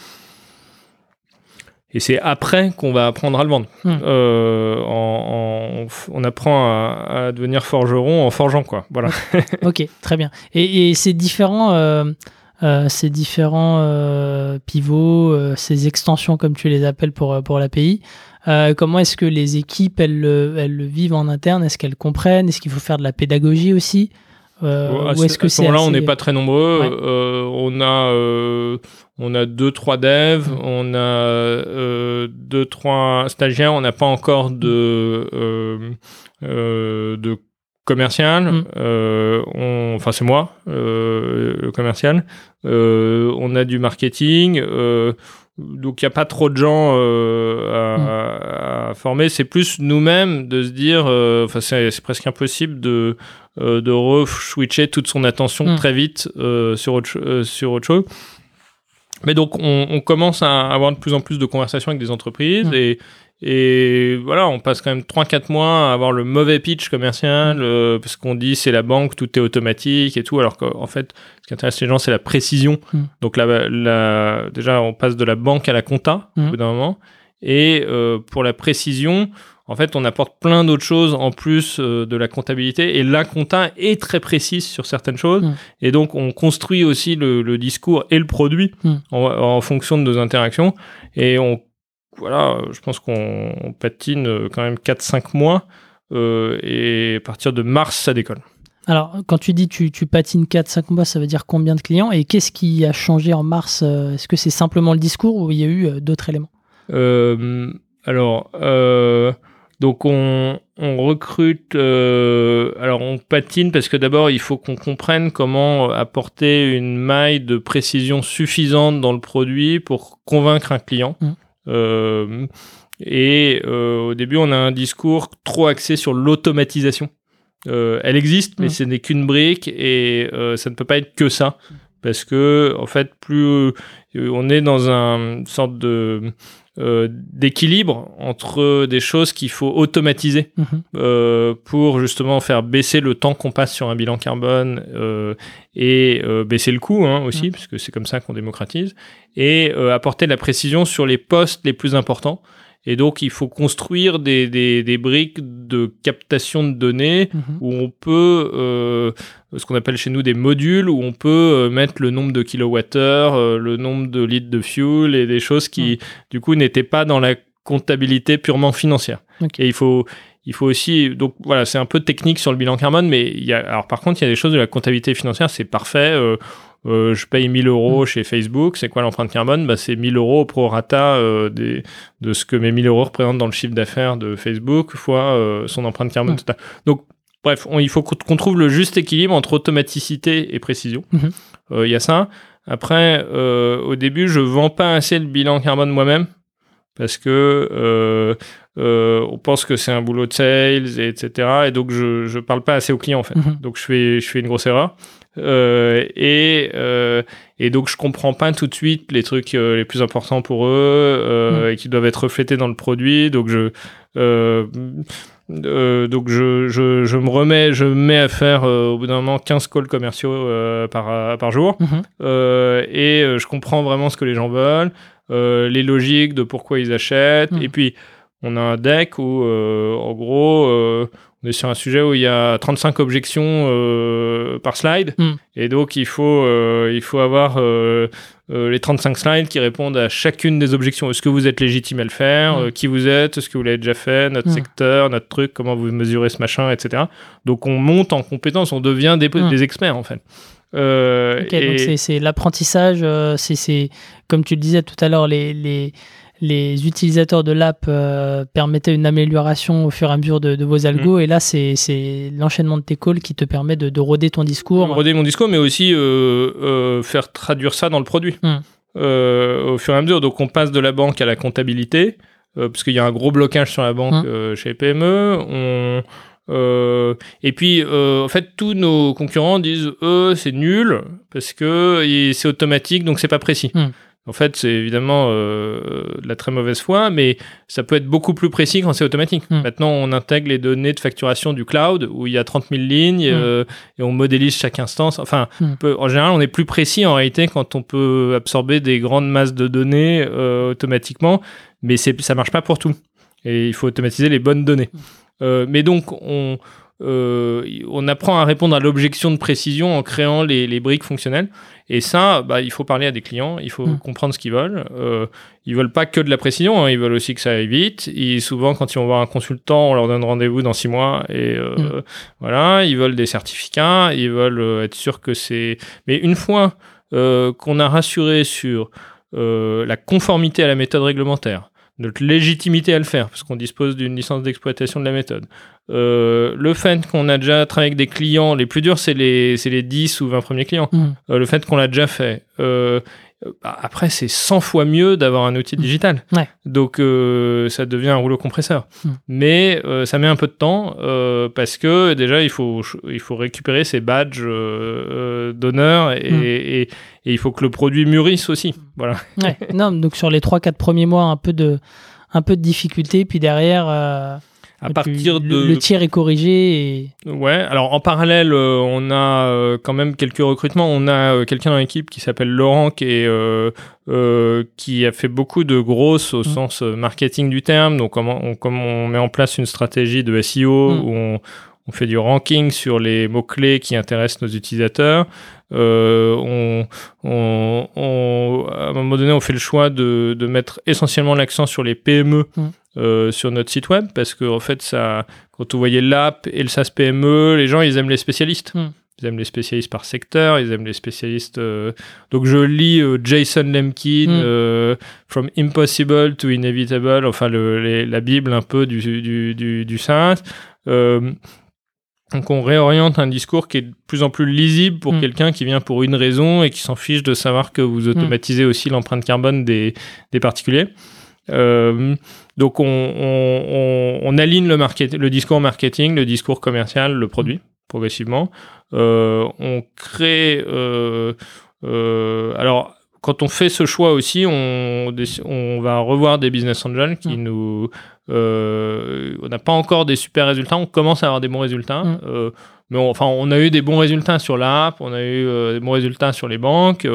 Et c'est après qu'on va apprendre à le vendre. Mm. Euh, en- en- on apprend à, à devenir forgeron en forgeant, quoi. Voilà. Ok, très bien. Et, et ces différents, ces différents pivots, ces extensions comme tu les appelles pour, pour l'API, euh, comment est-ce que les équipes, elles, le- elles le vivent en interne? Est-ce qu'elles comprennent? Est-ce qu'il faut faire de la pédagogie aussi? Euh, à est-ce ce- que à ce c'est moment-là, on n'est pas très nombreux. Ouais. Euh, on a euh, on a deux trois devs, Mm. on a euh, deux trois stagiaires. On n'a pas encore de de commercial. Mm. On- enfin, c'est moi le commercial. On a du marketing. donc il n'y a pas trop de gens euh, à, à former. C'est plus nous-mêmes de se dire, enfin c'est c'est presque impossible de euh, de re-switcher toute son attention Mm. très vite euh, sur, autre, euh, sur autre chose. Mais donc, on, on commence à avoir de plus en plus de conversations avec des entreprises Mm. et, et voilà, on passe quand même 3-4 mois à avoir le mauvais pitch commercial euh, parce qu'on dit c'est la banque, tout est automatique et tout, alors qu'en fait, ce qui intéresse les gens, c'est la précision. Mm. Donc, la, la- déjà, on passe de la banque à la compta Mm. au bout d'un moment. Et euh, pour la précision, en fait, on apporte plein d'autres choses en plus euh, de la comptabilité. Et la compta est très précise sur certaines choses. Mm. Et donc, on construit aussi le, le discours et le produit Mm. en, en fonction de nos interactions. Et on, voilà, je pense qu'on on patine euh, quand même 4-5 mois. euh, et à partir de mars, ça décolle. Alors, quand tu dis tu, tu patines 4-5 mois, ça veut dire combien de clients Et qu'est-ce qui a changé en mars Est-ce que c'est simplement le discours ou il y a eu d'autres éléments? Euh, alors, donc on, on recrute. euh, alors on patine parce que d'abord il faut qu'on comprenne comment apporter une maille de précision suffisante dans le produit pour convaincre un client. Mm. Euh, et euh, au début, on a un discours trop axé sur l'automatisation. Elle existe, mais Mm. ce n'est qu'une brique et ça ne peut pas être que ça. Parce que, en fait, plus on est dans un- une sorte de euh, d'équilibre entre des choses qu'il faut automatiser Mhm. euh, pour justement faire baisser le temps qu'on passe sur un bilan carbone euh, et baisser le coût hein, aussi, Mhm. puisque c'est comme ça qu'on démocratise, et apporter de la précision sur les postes les plus importants. Et donc, il faut construire des, des, des briques de captation de données Mhm. où on peut, euh, ce qu'on appelle chez nous des modules, où on peut euh, mettre le nombre de kilowattheures, euh, le nombre de litres de fuel et des choses qui, du coup, n'étaient pas dans la comptabilité purement financière. Et il faut, il faut aussi, donc voilà, c'est un peu technique sur le bilan carbone, mais il y a, alors par contre, il y a des choses de la comptabilité financière, c'est parfait. euh, euh, je paye 1000 euros chez Facebook, c'est quoi l'empreinte carbone? Bah, C'est 1000 euros au prorata euh, des, de ce que mes 1000 euros représentent dans le chiffre d'affaires de Facebook fois euh, son empreinte carbone totale. Donc, bref, on- il faut qu'on trouve le juste équilibre entre automaticité et précision. Euh, Il Mhm. y a ça. Après, au début, je vends pas assez le bilan carbone moi-même parce que euh, on pense que c'est un boulot de sales, et etc. Et donc, je je parle pas assez aux clients en fait. Mhm. Donc, je fais je fais une grosse erreur. Euh, et euh, et donc, je comprends pas tout de suite les trucs euh, les plus importants pour eux euh, et qui doivent être reflétés dans le produit. Donc, je euh, donc je, je, je me remets, je me mets à faire euh, au bout d'un moment 15 calls commerciaux euh, par, par jour Mhm. euh, et je comprends vraiment ce que les gens veulent, les logiques de pourquoi ils achètent. Mm. Et puis, on a un deck où, en gros, euh, on est sur un sujet où il y a 35 objections euh, par slide. Mm. Et donc, il faut, euh, il faut avoir euh, euh, les 35 slides qui répondent à chacune des objections. Est-ce que vous êtes légitime à le faire? Mm. Euh, Qui vous êtes? Est-ce que vous l'avez déjà fait? Notre Mm. secteur, notre truc, comment vous mesurez ce machin, etc. Donc, on monte en compétences, on devient des, des experts, en fait. Ok, et- donc c'est- c'est l'apprentissage, c'est- c'est comme tu le disais tout à l'heure, les, les, les utilisateurs de l'app euh, permettaient une amélioration au fur et à mesure de, de vos algos, Mm. et là c'est l'enchaînement de tes calls qui te permet de, de roder ton discours. Broder mon discours, mais aussi euh, euh, faire traduire ça dans le produit Mm. euh, au fur et à mesure. Donc on passe de la banque à la comptabilité, parce qu'il y a un gros blocage sur la banque Mm. euh, chez les PME. On, euh, et puis, euh, en fait, tous nos concurrents disent, eux, c'est nul, parce que c'est automatique, donc c'est pas précis. Mm. En fait, c'est évidemment euh, de la très mauvaise foi, mais ça peut être beaucoup plus précis quand c'est automatique. Mm. Maintenant, on intègre les données de facturation du cloud, où il y a 30 000 lignes, Mm. euh, et on modélise chaque instance. Enfin, Mm. peut- en général, on est plus précis en réalité quand on peut absorber des grandes masses de données euh, automatiquement, mais ça marche pas pour tout. Et il faut automatiser les bonnes données. Mais donc, on, euh, on apprend à répondre à l'objection de précision en créant les, les briques fonctionnelles. Et ça, bah, il faut parler à des clients, il faut Mm. comprendre ce qu'ils veulent. Euh, ils veulent pas que de la précision, hein, ils veulent aussi que ça aille vite. Et souvent, quand ils vont voir un consultant, on leur donne rendez-vous dans six mois. Et euh, Mm. voilà, ils veulent des certificats, ils veulent euh, être sûrs que c'est. Mais une fois qu'on a rassuré sur la conformité à la méthode réglementaire, notre légitimité à le faire, parce qu'on dispose d'une licence d'exploitation de la méthode. Euh, le fait qu'on a déjà travaillé avec des clients, les plus durs, c'est les, les 10 ou 20 premiers clients. Mm. Euh, le fait qu'on l'a déjà fait. Euh, bah, après, c'est 100 fois mieux d'avoir un outil digital. Ouais. Donc, euh, ça devient un rouleau compresseur. Mm. Mais euh, ça met un peu de temps euh, parce que déjà, il faut, il faut récupérer ces badges euh, euh, d'honneur et, Mm. et, et il faut que le produit mûrisse aussi. Voilà. Ouais. non, donc sur les 3-4 premiers mois, un peu de, un peu de difficulté, puis derrière, euh, À tu- partir le, de. le tir est corrigé. Et... Ouais, alors en parallèle, euh, on a euh, quand même quelques recrutements. On a euh, quelqu'un dans l'équipe qui s'appelle Laurent, qui, est, qui a fait beaucoup de grosses au Mm. sens marketing du terme. Donc, comment on, comment on met en place une stratégie de SEO Mm. où on, on fait du ranking sur les mots-clés qui intéressent nos utilisateurs. Euh, on, on, on- à un moment donné, on fait le choix de, de mettre essentiellement l'accent sur les PME Mm. Euh, sur notre site web parce que en fait, ça, quand vous voyez l'app et le SaaS PME, les gens ils aiment les spécialistes. Mm. Ils aiment les spécialistes par secteur, ils aiment les spécialistes. euh, Donc je lis euh, Jason Lemkin, Mm. euh, From Impossible to Inevitable, enfin le, les- la Bible un peu du, du, du, du SaaS. Donc on réoriente un discours qui est de plus en plus lisible pour Mm. quelqu'un qui vient pour une raison et qui s'en fiche de savoir que vous automatisez aussi l'empreinte carbone des, des particuliers. Euh, donc on, on, on, on aligne le, market, le discours marketing, le discours commercial, le produit progressivement. Euh, on crée... euh, alors quand on fait ce choix aussi, on, on va revoir des business angels qui Mm. nous. euh, on n'a pas encore des super résultats, on commence à avoir des bons résultats. Mm. euh, mais on, enfin, on a eu des bons résultats sur l'app, on a eu euh, des bons résultats sur les banques.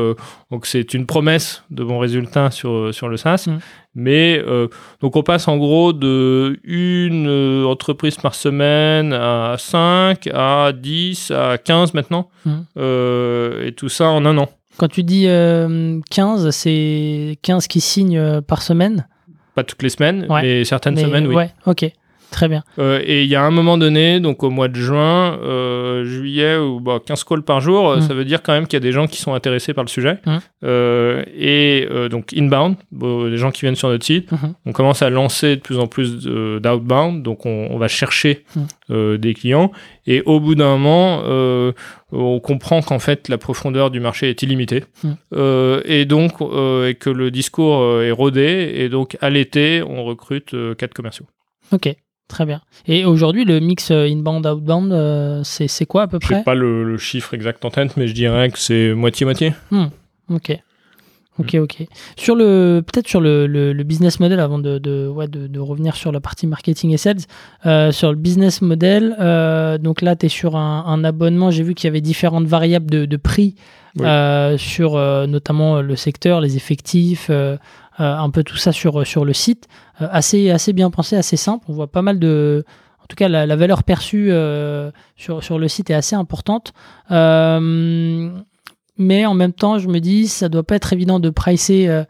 donc c'est une promesse de bons résultats sur, sur le SaaS. Mm. Mais euh, donc on passe en gros de une euh, entreprise par semaine à 5, à 10, à 15 maintenant. Mm. Euh, et tout ça en un an. Quand tu dis euh, 15, c'est 15 qui signent euh, par semaine? Pas toutes les semaines, Ouais. mais certaines Mais- semaines, oui. Ouais, ok. Très bien. Euh, et il y a un moment donné, donc au mois de juin, euh, juillet, ou bah, 15 calls par jour, euh, Mm. ça veut dire quand même qu'il y a des gens qui sont intéressés par le sujet. Mm. Euh, et donc inbound, les gens qui viennent sur notre site, Mhm. on commence à lancer de plus en plus d'outbound, donc on, on va chercher Mm. des clients. Et au bout d'un moment, on comprend qu'en fait la profondeur du marché est illimitée. Euh, et donc, euh, et que le discours est rodé. Et donc à l'été, on recrute euh, quatre commerciaux. Ok, très bien. Et aujourd'hui, le mix euh, inbound-outbound, euh, c'est c'est quoi à peu Je près sais pas le, le chiffre exact en tête, mais je dirais que c'est moitié-moitié. Ok. Ok, ok. Sur le, peut-être sur le, le, le business model, avant de, de, ouais, de, de revenir sur la partie marketing et sales, euh, sur le business model, euh, donc là, tu es sur un, un abonnement. J'ai vu qu'il y avait différentes variables de, prix Oui. euh, sur notamment le secteur, les effectifs, un peu tout ça sur, sur le site. Euh, assez, assez bien pensé, assez simple. On voit pas mal de. En tout cas, la, valeur perçue euh, sur, sur le site est assez importante. Euh, mais en même temps, je me dis, ça doit pas être évident de pricer euh,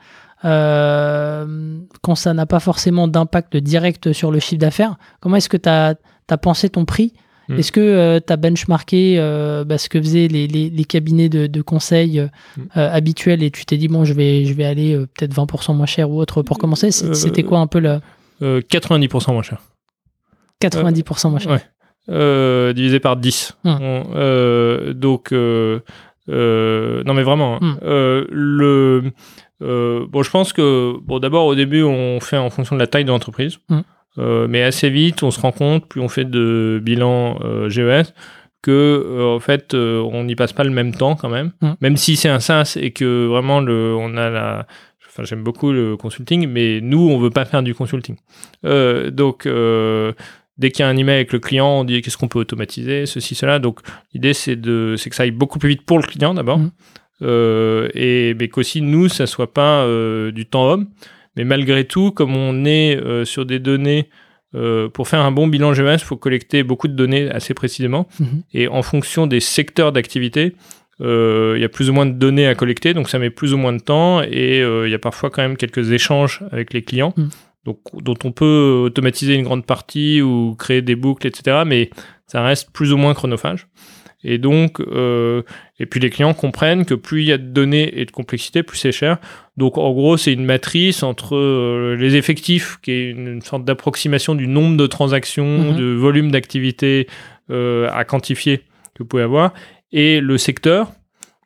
euh, quand ça n'a pas forcément d'impact direct sur le chiffre d'affaires. Comment est-ce que tu as, pensé ton prix Mm. Est-ce que tu as benchmarké euh, bah, ce que faisaient les, les- les cabinets de, de conseil euh, Mm. euh, habituels et tu t'es dit, bon, je vais, je vais aller euh, peut-être 20% moins cher ou autre pour commencer? Euh, C'était quoi un peu le Euh, 90% moins cher. 90% moins cher Ouais. Euh, divisé par 10. Hmm. On- euh, donc, euh, euh, non mais vraiment, hein. Euh, le, euh, bon, je pense que, bon, d'abord au début, on fait en fonction de la taille de l'entreprise. Euh, mais assez vite, on se rend compte, plus on fait de bilan euh, GES, que euh, en fait, euh, on n'y passe pas le même temps quand même, Hmm. même si c'est un SaaS et que vraiment le, on a la, enfin, j'aime beaucoup le consulting, mais nous, on veut pas faire du consulting. Euh, donc, euh, dès qu'il y a un email avec le client, on dit qu'est-ce qu'on peut automatiser, ceci, cela. Donc, l'idée, c'est de, c'est que ça aille beaucoup plus vite pour le client d'abord. Euh, et mais qu'aussi nous, ça soit pas euh, du temps homme. Mais malgré tout, comme on est euh, sur des données, euh, pour faire un bon bilan GES, il faut collecter beaucoup de données assez précisément. Mhm. Et en fonction des secteurs d'activité, euh, il y a plus ou moins de données à collecter, donc ça met plus ou moins de temps. Et il y a parfois quand même quelques échanges avec les clients, Mm. donc, dont on peut automatiser une grande partie ou créer des boucles, etc. Mais ça reste plus ou moins chronophage. Et donc, euh, et puis les clients comprennent que plus il y a de données et de complexité, plus c'est cher. Donc en gros, c'est une matrice entre euh, les effectifs, qui est une, une sorte d'approximation du nombre de transactions, Mhm. de volume d'activité euh, à quantifier que vous pouvez avoir, et le secteur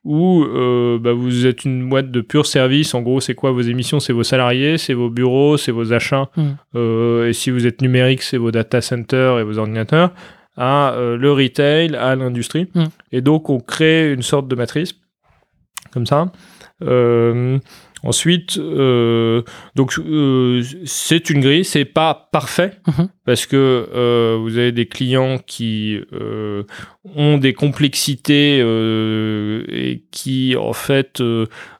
où euh, bah, vous êtes une boîte de pur service. En gros, c'est quoi vos émissions? C'est vos salariés, c'est vos bureaux, c'est vos achats. Mhm. Euh, et si vous êtes numérique, c'est vos data centers et vos ordinateurs à euh, le retail, à l'industrie. Mm. Et donc, on crée une sorte de matrice, comme ça. Euh, ensuite, euh, donc euh, c'est une grille, c'est pas parfait Mhm. parce que euh, vous avez des clients qui ont des complexités et qui en fait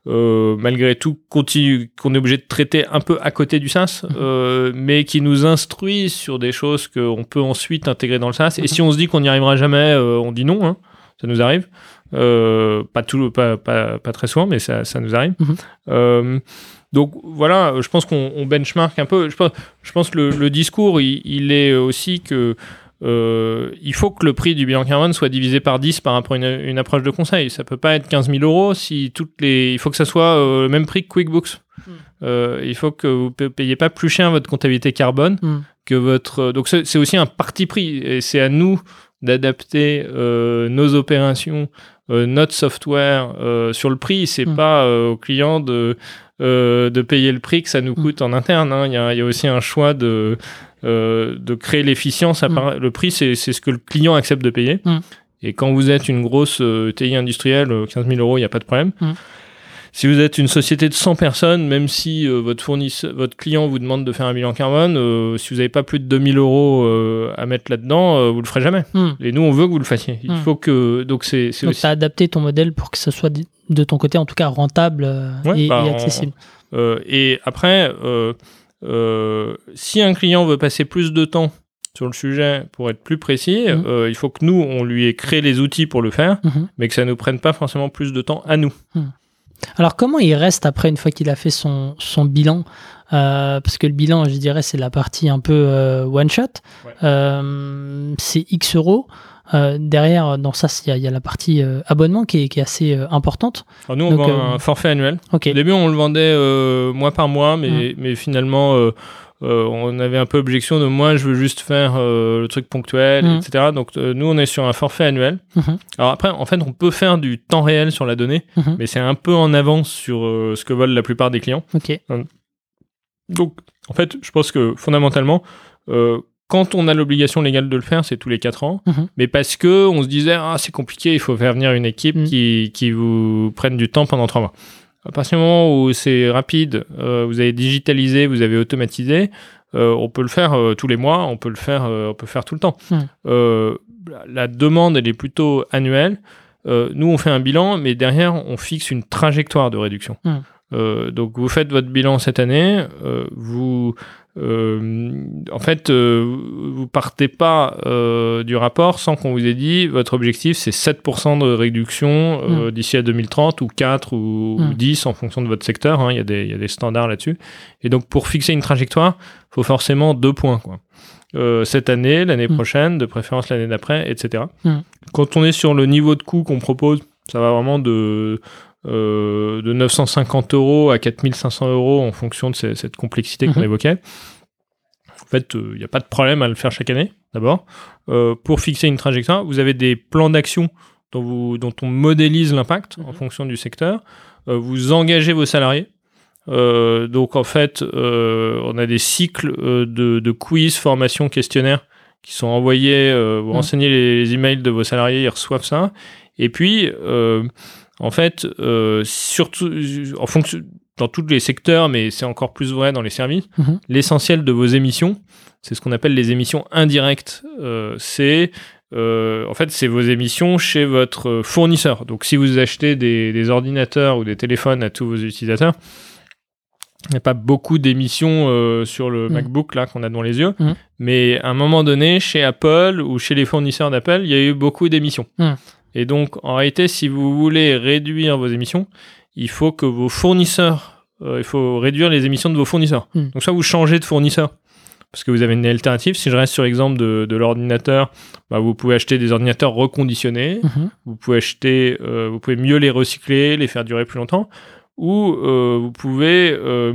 malgré tout continuent qu'on est obligé de traiter un peu à côté du SaaS, Mhm. mais qui nous instruisent sur des choses qu'on peut ensuite intégrer dans le SaaS. Mhm. Et si on se dit qu'on n'y arrivera jamais, on dit non. Hein, ça nous arrive. Euh, pas, tout, pas, pas, pas très souvent, mais ça, ça nous arrive. Mhm. Euh, donc voilà, je pense qu'on on benchmark un peu. Je pense, je pense que le, le discours, il, il est aussi que euh, il faut que le prix du bilan carbone soit divisé par 10 par rapport à une, une approche de conseil. Ça peut pas être 15 000 euros si toutes les. Il faut que ça soit euh, le même prix que QuickBooks. Mm. Euh, il faut que vous ne payiez pas plus cher votre comptabilité carbone Mm. que votre. Donc c'est aussi un parti pris et c'est à nous d'adapter euh, nos opérations, notre software euh, sur le prix. C'est Mm. pas euh, au client de euh, de payer le prix que ça nous Mm. coûte en interne. hein. Il y, a, il y a aussi un choix de euh, de créer l'efficience. Mm. Le prix, c'est c'est ce que le client accepte de payer. Et quand vous êtes une grosse euh, TI industrielle, euh, 15 000 euros, il n'y a pas de problème. Si vous êtes une société de 100 personnes, même si euh, votre fournisseur, votre client vous demande de faire un bilan carbone, euh, si vous n'avez pas plus de 2000 euros euh, à mettre là-dedans, vous le ferez jamais. Hmm. Et nous, on veut que vous le fassiez. Il Hmm. faut que donc c'est Donc, aussi as adapté ton modèle pour que ce soit de- ton côté, en tout cas, rentable Ouais, et, bah, et accessible. Et après, si un client veut passer plus de temps sur le sujet pour être plus précis, euh, il faut que nous, on lui ait créé les outils pour le faire, mais que ça ne nous prenne pas forcément plus de temps à nous. Alors, comment il reste après, une fois qu'il a fait son, son bilan? Euh, Parce que le bilan, je dirais, c'est la partie un peu euh, one-shot. Ouais. Euh, c'est X euros. Derrière, dans ça, il y, a- il y a la partie abonnement qui est, qui est assez importante. Alors nous, on Donc, vend un forfait annuel. Au début, on le vendait mois par mois, mais, mais finalement, on avait un peu objection de moi, je veux juste faire euh, le truc ponctuel, Mhm. etc. Donc euh, nous, on est sur un forfait annuel. Mhm. Alors après, en fait, on peut faire du temps réel sur la donnée, Mhm. mais c'est un peu en avance sur euh, ce que veulent la plupart des clients. Donc, en fait, je pense que fondamentalement, euh, quand on a l'obligation légale de le faire, c'est tous les 4 ans, mais parce que on se disait, ah, c'est compliqué, il faut faire venir une équipe qui, qui vous prenne du temps pendant 3 mois. À partir du moment où c'est rapide, euh, vous avez digitalisé, vous avez automatisé, euh, on peut le faire euh, tous les mois, on peut le faire, on peut faire tout le temps. Euh, la demande, elle est plutôt annuelle. Nous, on fait un bilan, mais derrière, on fixe une trajectoire de réduction. Euh, donc, vous faites votre bilan cette année, vous, euh, en fait, euh, vous partez pas euh, du rapport sans qu'on vous ait dit votre objectif c'est 7% de réduction euh, d'ici à 2030 ou 4 ou, ou Mm. 10 en fonction de votre secteur. hein, Il y, a des- il y a des standards là-dessus. Et donc, pour fixer une trajectoire, faut forcément deux points. Quoi. Cette année, l'année Mm. prochaine, de préférence l'année d'après, etc. Mm. Quand on est sur le niveau de coût qu'on propose, ça va vraiment de, euh, de 950 euros à 4500 euros en fonction de ces- cette complexité qu'on Mhm. évoquait. En fait, il n'y a pas de problème à le faire chaque année, d'abord. Euh, pour fixer une trajectoire, vous avez des plans d'action dont, vous- dont on modélise l'impact en Mhm. fonction du secteur. Euh, vous engagez vos salariés. Euh, donc en fait, euh, on a des cycles euh, de, de quiz, formation, questionnaires qui sont envoyés. euh, vous Mhm. renseignez les, les emails de vos salariés, ils reçoivent ça. Et puis, euh, en fait, euh, surtout en fonction dans tous les secteurs, mais c'est encore plus vrai dans les services, Mhm. l'essentiel de vos émissions, c'est ce qu'on appelle les émissions indirectes. Euh, c'est euh, en fait, c'est vos émissions chez votre fournisseur. Donc, si vous achetez des, des ordinateurs ou des téléphones à tous vos utilisateurs, il n'y a pas beaucoup d'émissions euh, sur le Mhm. MacBook là qu'on a devant les yeux, Mhm. mais à un moment donné, chez Apple ou chez les fournisseurs d'Apple, il y a eu beaucoup d'émissions. Et donc, en réalité, si vous voulez réduire vos émissions, il faut que vos fournisseurs, euh, il faut réduire les émissions de vos fournisseurs. Mhm. Donc, soit vous changez de fournisseur, parce que vous avez une alternative. Si je reste sur l'exemple de, de l'ordinateur, bah, vous pouvez acheter des ordinateurs reconditionnés, Mhm. vous pouvez acheter, euh, vous pouvez mieux les recycler, les faire durer plus longtemps, ou euh, vous pouvez euh,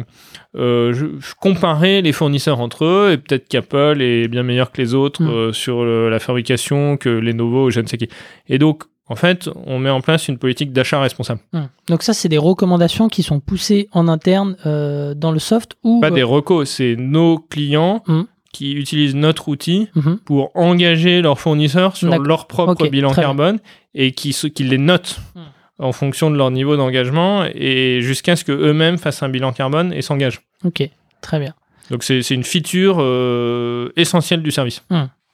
euh, je- comparer les fournisseurs entre eux, et peut-être qu'Apple est bien meilleur que les autres Mm. sur le- la fabrication, que Lenovo, ou je ne sais qui. Et donc, en fait, on met en place une politique d'achat responsable. Hum. Donc ça, c'est des recommandations qui sont poussées en interne euh, dans le soft ou Pas euh, des recos, c'est nos clients Mm. qui utilisent notre outil mhm. pour engager leurs fournisseurs sur leur propre bilan bien. carbone et qui, les notent. En fonction de leur niveau d'engagement et jusqu'à ce qu'eux-mêmes fassent un bilan carbone et s'engagent. Ok, très bien. Donc c'est une feature euh, essentielle du service.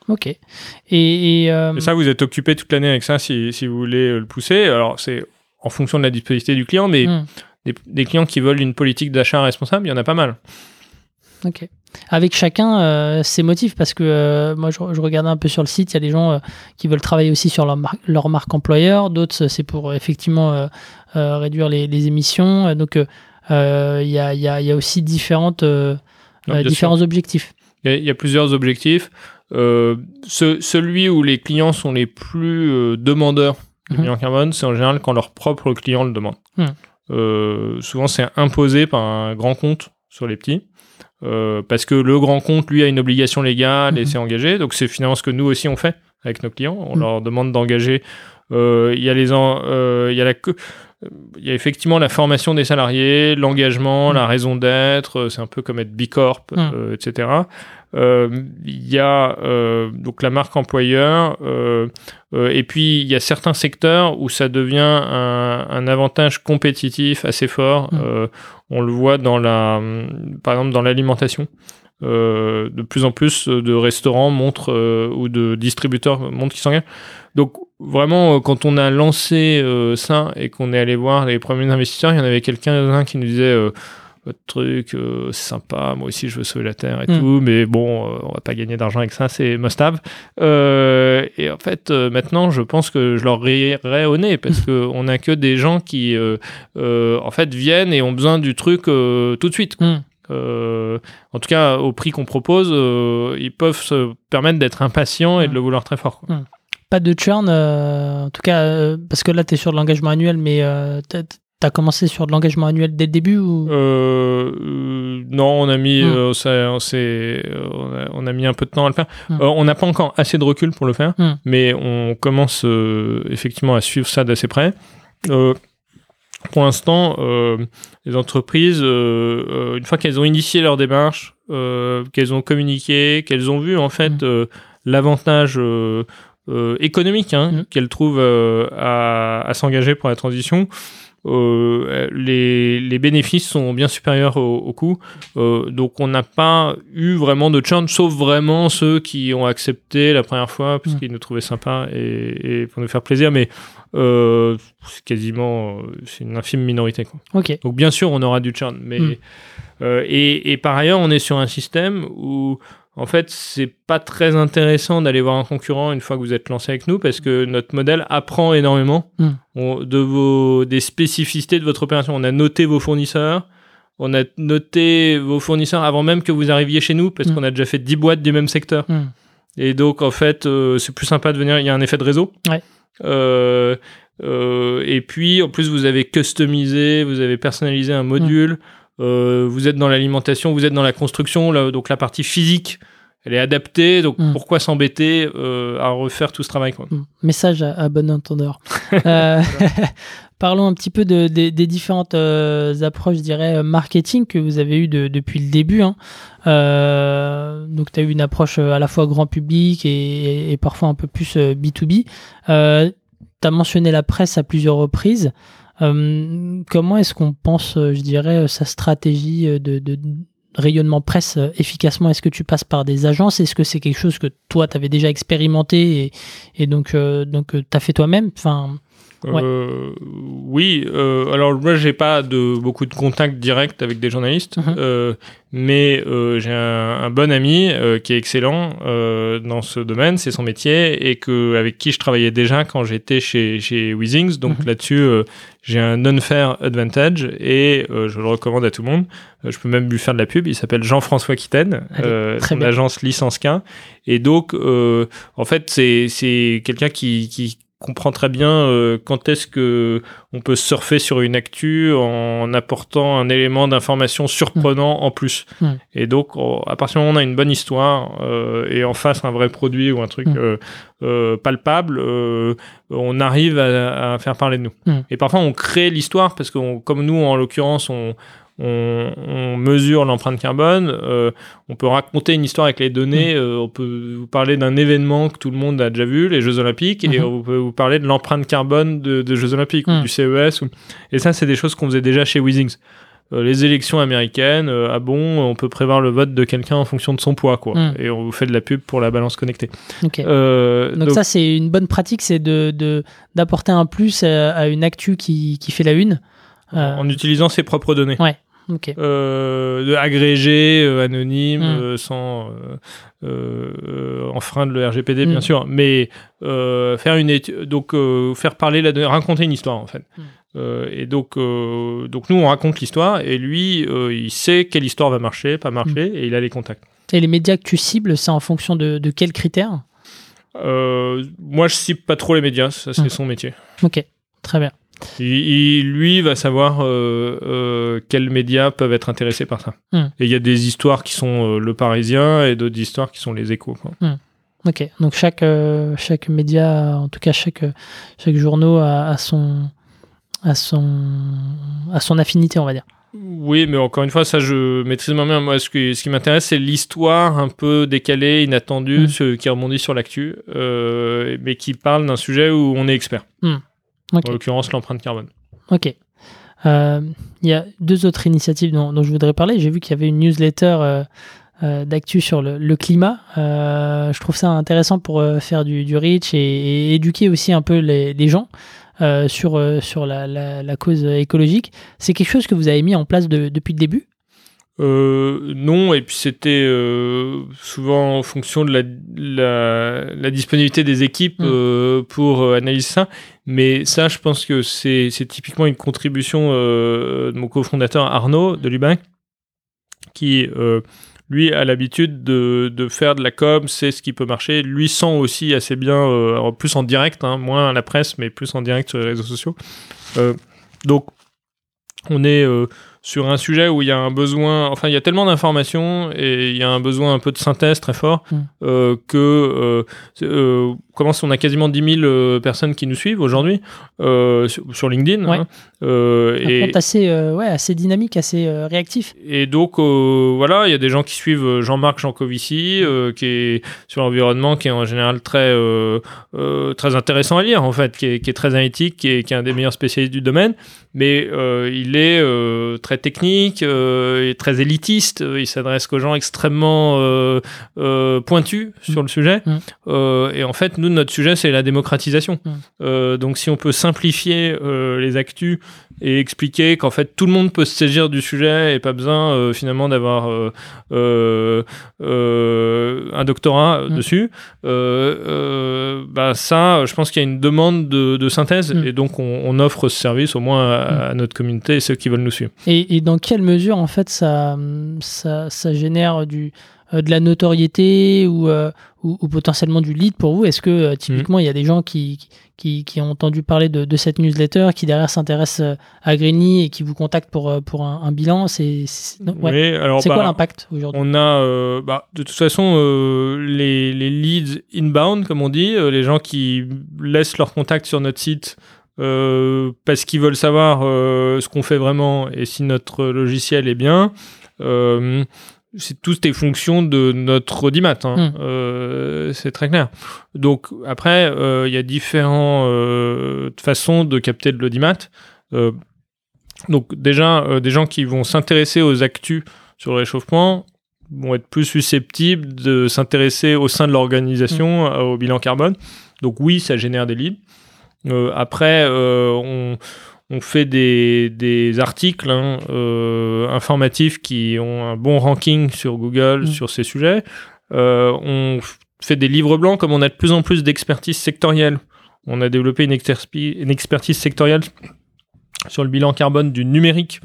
Ok. Et, et, euh, Et ça, vous êtes occupé toute l'année avec ça si, si vous voulez euh, le pousser. Alors c'est en fonction de la disponibilité du client, mais hum, des, des clients qui veulent une politique d'achat responsable, il y en a pas mal. ok. Avec chacun euh, ses motifs, parce que euh, moi, je, je regardais un peu sur le site, il y a des gens euh, qui veulent travailler aussi sur leur, mar- leur marque employeur, d'autres, c'est pour euh, effectivement réduire les, les émissions. Donc, il y, a, y a- y a aussi différentes, Non, différents objectifs. Il y, a, il y a plusieurs objectifs. Ce- celui où les clients sont les plus demandeurs de Mhm. bilan carbone, c'est en général quand leur propre client le demande. Mhm. Souvent, c'est imposé par un grand compte sur les petits. Euh, parce que le grand compte, lui, a une obligation légale et Mhm. s'est engagé. Donc, c'est finalement ce que nous aussi on fait avec nos clients. On Mhm. leur demande d'engager. Euh, Il y a les, en- euh, y a la, co- il y a effectivement la formation des salariés, l'engagement, Mhm. la raison d'être. C'est un peu comme être B Corp, Mhm. euh, etc. il y a donc la marque employeur, et puis il y a certains secteurs où ça devient un, avantage compétitif assez fort. Mmh. On le voit dans la, par exemple dans l'alimentation. Euh, de plus en plus de restaurants montrent euh, ou de distributeurs montrent qu'ils s'engagent. Donc vraiment, euh, quand on a lancé ça et qu'on est allé voir les premiers investisseurs, il y en avait quelqu'un qui nous disait votre truc, c'est sympa, moi aussi je veux sauver la Terre et hmm. tout, mais bon, on va pas gagner d'argent avec ça, c'est must have. Et en fait, maintenant, je pense que je leur rirai au nez parce qu'on n'a que des gens qui, en fait, viennent et ont besoin du truc tout de suite. Hmm. Euh, en tout cas, au prix qu'on propose, euh, ils peuvent se permettre d'être impatients et de le vouloir très fort. Hmm. Pas de churn, euh, en tout cas, parce que là, tu es sur de l'engagement annuel, mais tu as commencé sur de l'engagement annuel dès le début ou? Non, on a mis, hmm. on, on, a, mis un peu de temps à le faire. Hmm. on n'a pas encore assez de recul pour le faire, mais on commence effectivement à suivre ça d'assez près pour l'instant, euh, les entreprises, euh, euh, une fois qu'elles ont initié leur démarche, qu'elles ont communiqué, qu'elles ont vu en fait l'avantage économique hein, qu'elles trouvent à, à s'engager pour la transition, euh, les, les, bénéfices sont bien supérieurs au, au coût. Euh, donc on n'a pas eu vraiment de churn, sauf vraiment ceux qui ont accepté la première fois parce mmh. qu'ils nous trouvaient sympas et, et, pour nous faire plaisir. Mais euh, c'est quasiment c'est une infime minorité. Quoi. Donc bien sûr on aura du churn, mais et, et, par ailleurs on est sur un système où en fait, c'est pas très intéressant d'aller voir un concurrent une fois que vous êtes lancé avec nous parce que notre modèle apprend énormément hmm. de vos, des spécificités de votre opération. On a noté vos fournisseurs, on a noté vos fournisseurs avant même que vous arriviez chez nous parce hmm. qu'on a déjà fait 10 boîtes du même secteur. Hmm. Et donc, en fait, euh, c'est plus sympa de venir. Il y a un effet de réseau. Euh, euh, et puis, en plus, vous avez customisé, vous avez personnalisé un module. Euh, vous êtes dans l'alimentation, vous êtes dans la construction, donc la partie physique, elle est adaptée, donc hmm. pourquoi s'embêter euh, à refaire tout ce travail quoi. Hmm. Message à, bon entendeur. Euh, parlons un petit peu des différentes approches, je dirais, marketing que vous avez eues depuis le début. Hein. donc, tu as eu une approche à la fois grand public et, et parfois un peu plus B2B. tu as mentionné la presse à plusieurs reprises. Euh, comment est-ce qu'on pense, euh, je dirais, euh, sa stratégie de, rayonnement presse efficacement? Est-ce que tu passes par des agences? Est-ce que c'est quelque chose que toi, tu avais déjà expérimenté et, donc, donc tu as fait toi-même? Euh, oui, euh, alors moi j'ai pas de beaucoup de contacts directs avec des journalistes, mhm. euh, mais euh, j'ai un, un, bon ami euh, qui est excellent euh, dans ce domaine, c'est son métier et que avec qui je travaillais déjà quand j'étais chez chez Weezings. Donc mhm. là-dessus, j'ai un non-fair advantage et je le recommande à tout le monde. je peux même lui faire de la pub. Il s'appelle Jean-François Quitaine, son agence Licence 15. Et donc, en fait, c'est c'est quelqu'un qui qui comprend très bien euh, quand est-ce que on peut surfer sur une actu en apportant un élément d'information surprenant en plus. Mm. Et donc, à partir du moment où on a une bonne histoire euh, et en face un vrai produit ou un truc mm. euh, palpable, on arrive à, à, faire parler de nous. Mm. Et parfois, on crée l'histoire parce que, comme nous, en l'occurrence, on, on, mesure l'empreinte carbone, euh, on peut raconter une histoire avec les données, mm. euh, on peut vous parler d'un événement que tout le monde a déjà vu, les Jeux Olympiques, et mm-hmm. on peut vous parler de l'empreinte carbone de, Jeux Olympiques ou mm. du CES. Et ça, c'est des choses qu'on faisait déjà chez Weezings. Euh, les élections américaines, ah bon, on peut prévoir le vote de quelqu'un en fonction de son poids, quoi. Mm. Et on vous fait de la pub pour la balance connectée. donc, ça, c'est une bonne pratique, c'est de d'apporter un plus à, une actu qui, qui fait la une. En utilisant ses propres données. Ouais. Euh, de agrégé, euh, anonyme, hmm. euh, sans enfreindre le RGPD bien hmm. sûr, mais faire une étude, donc faire parler la raconter une histoire en fait. Hmm. et donc, donc nous on raconte l'histoire et lui il sait quelle histoire va marcher, pas marcher et il a les contacts. Et les médias que tu cibles, c'est en fonction de, de quels critères? Moi je cible pas trop les médias, ça c'est son métier. Ok, très bien. Il, lui va savoir euh, euh, quels médias peuvent être intéressés par ça. Hmm. Et il y a des histoires qui sont euh, le Parisien et d'autres histoires qui sont les Échos. Hmm. Ok, donc chaque chaque média, en tout cas chaque chaque journaux a, son a son a son affinité, on va dire. Oui, mais encore une fois, ça, je maîtrise moi-même. Moi, ce, qui- ce qui m'intéresse, c'est l'histoire un peu décalée, inattendue, Mm. ce- qui rebondit sur l'actu, mais qui parle d'un sujet où on est expert. En l'occurrence, l'empreinte carbone. Ok. Euh, Il y a deux autres initiatives dont, dont je voudrais parler. J'ai vu qu'il y avait une newsletter euh, euh, d'actu sur le, le climat. Je trouve ça intéressant pour faire du, du reach et, et éduquer aussi un peu les, les gens sur, sur la, la- la cause écologique. C'est quelque chose que vous avez mis en place de- depuis le début? Euh, non, et puis c'était euh, souvent en fonction de la, la, la disponibilité des équipes Mm. euh, pour analyser ça. Mais ça, je pense que c'est c'est typiquement une contribution de mon cofondateur Arnaud de Lubac, qui lui a l'habitude de, de faire de la com, sait ce qui peut marcher. Lui sent aussi assez bien, plus en direct, hein, moins à la presse, mais plus en direct sur les réseaux sociaux. Donc, on est sur un sujet où il y a un besoin, enfin il y a tellement d'informations et il y a un besoin un peu de synthèse très fort Mm. euh, que euh, euh, comment on a quasiment 10 000 euh, personnes qui nous suivent aujourd'hui sur, sur LinkedIn Ouais. hein. Euh, Un et, compte assez, euh, ouais, assez dynamique, assez euh, réactif. et donc euh, voilà, il y a des gens qui suivent euh, Jean-Marc Jancovici, qui est sur l'environnement, qui est en général très très intéressant à lire en fait, qui est, qui est très analytique, qui est, qui est un des meilleurs spécialistes du domaine, mais il est très technique, et très élitiste. Il s'adresse qu'aux gens extrêmement pointus sur le sujet. Mm. Et en fait, nous notre sujet c'est la démocratisation. Mm. Donc si on peut simplifier les actus et expliquer qu'en fait tout le monde peut se saisir du sujet et pas besoin euh, finalement d'avoir euh, euh, un doctorat Mm. dessus. Bah ça, je pense qu'il y a une demande de, de synthèse Mm. et donc on, on offre ce service au moins à, à notre communauté et ceux qui veulent nous suivre. Et, et dans quelle mesure, en fait, ça, ça, ça génère du, de la notoriété ou, euh, ou, ou potentiellement du lead pour vous? Est-ce que, euh, typiquement, il y a des gens qui, qui, qui ont entendu parler de, de cette newsletter, qui derrière s'intéressent euh, à Greeny et qui vous contactent pour, euh, pour un, un bilan C'est ouais. Oui, C'est bah, quoi l'impact aujourd'hui? On a, euh, bah, de toute façon, euh, les, les leads inbound, comme on dit, les gens qui laissent leur contact sur notre site euh, parce qu'ils veulent savoir ce qu'on fait vraiment et si notre logiciel est bien. Euh, c'est toutes des fonctions de notre audimat, hein. Mm. Euh, c'est très clair. Donc après, euh, il y a différentes façons de capter de l'audimat. Euh, donc déjà, euh, des gens qui vont s'intéresser aux actus sur le réchauffement vont être plus susceptibles de s'intéresser au sein de l'organisation euh, au bilan carbone. Donc oui, ça génère des leads. Euh, après, euh, on, on fait des, des articles hein, euh, informatifs qui ont un bon ranking sur Google Mm. sur ces sujets. Euh, on fait des livres blancs comme on a de plus en plus d'expertise sectorielle. On a développé une, exterspi- une expertise sectorielle sur le bilan carbone du numérique.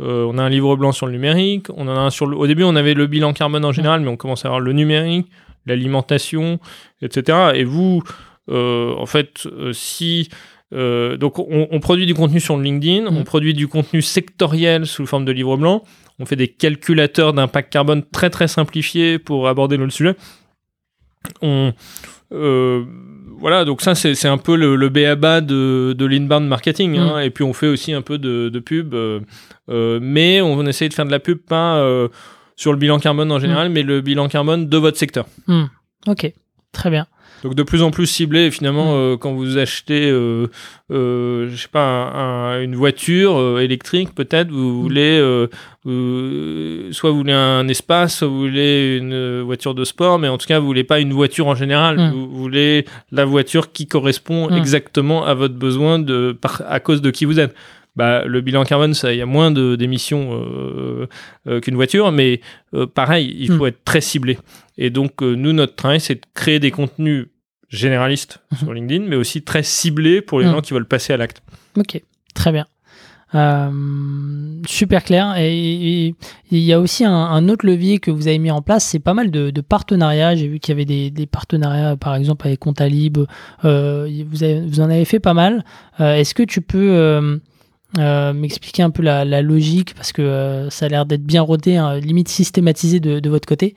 Euh, on a un livre blanc sur le numérique. On en a un sur le... Au début, on avait le bilan carbone en général, mais on commence à avoir le numérique, l'alimentation, etc. Et vous, en fait, si euh, donc on, on produit du contenu sur LinkedIn, Mm. on produit du contenu sectoriel sous forme de livre blanc, on fait des calculateurs d'impact carbone très très simplifiés pour aborder le sujet. On euh, voilà, donc ça c'est un peu le, le béaba de, de l'inbound marketing, hein. et puis on fait aussi un peu de, de pub, euh, mais on essaye de faire de la pub pas sur le bilan carbone en général, mais le bilan carbone de votre secteur. Ok, très bien. Donc de plus en plus ciblé, et finalement, Mm. euh, quand vous achetez, euh, euh, je sais pas, un- un- une voiture électrique, peut-être, vous Mm. voulez, soit vous voulez un espace, soit vous voulez une voiture de sport, mais en tout cas, vous voulez pas une voiture en général. Mm. Vous voulez la voiture qui correspond Mm. exactement à votre besoin de, par, à cause de qui vous êtes. Bah, le bilan carbone, ça, il y a moins d'émissions euh, euh, qu'une voiture, mais euh, pareil, il Mm. faut être très ciblé. Et donc, nous, notre travail, c'est de créer des contenus généralistes Mhm. sur LinkedIn, mais aussi très ciblés pour les Mm. gens qui veulent passer à l'acte. Ok, très bien. Euh, super clair. Et il y a aussi un, un autre levier que vous avez mis en place, c'est pas mal de, de partenariats. J'ai vu qu'il y avait des, des partenariats, par exemple avec Comptalib. Euh, vous, avez- vous en avez fait pas mal. Euh, Est-ce que tu peux euh, m'expliquer un peu la, la logique Parce que euh, ça a l'air d'être bien rodé, hein, limite systématisé de, de votre côté.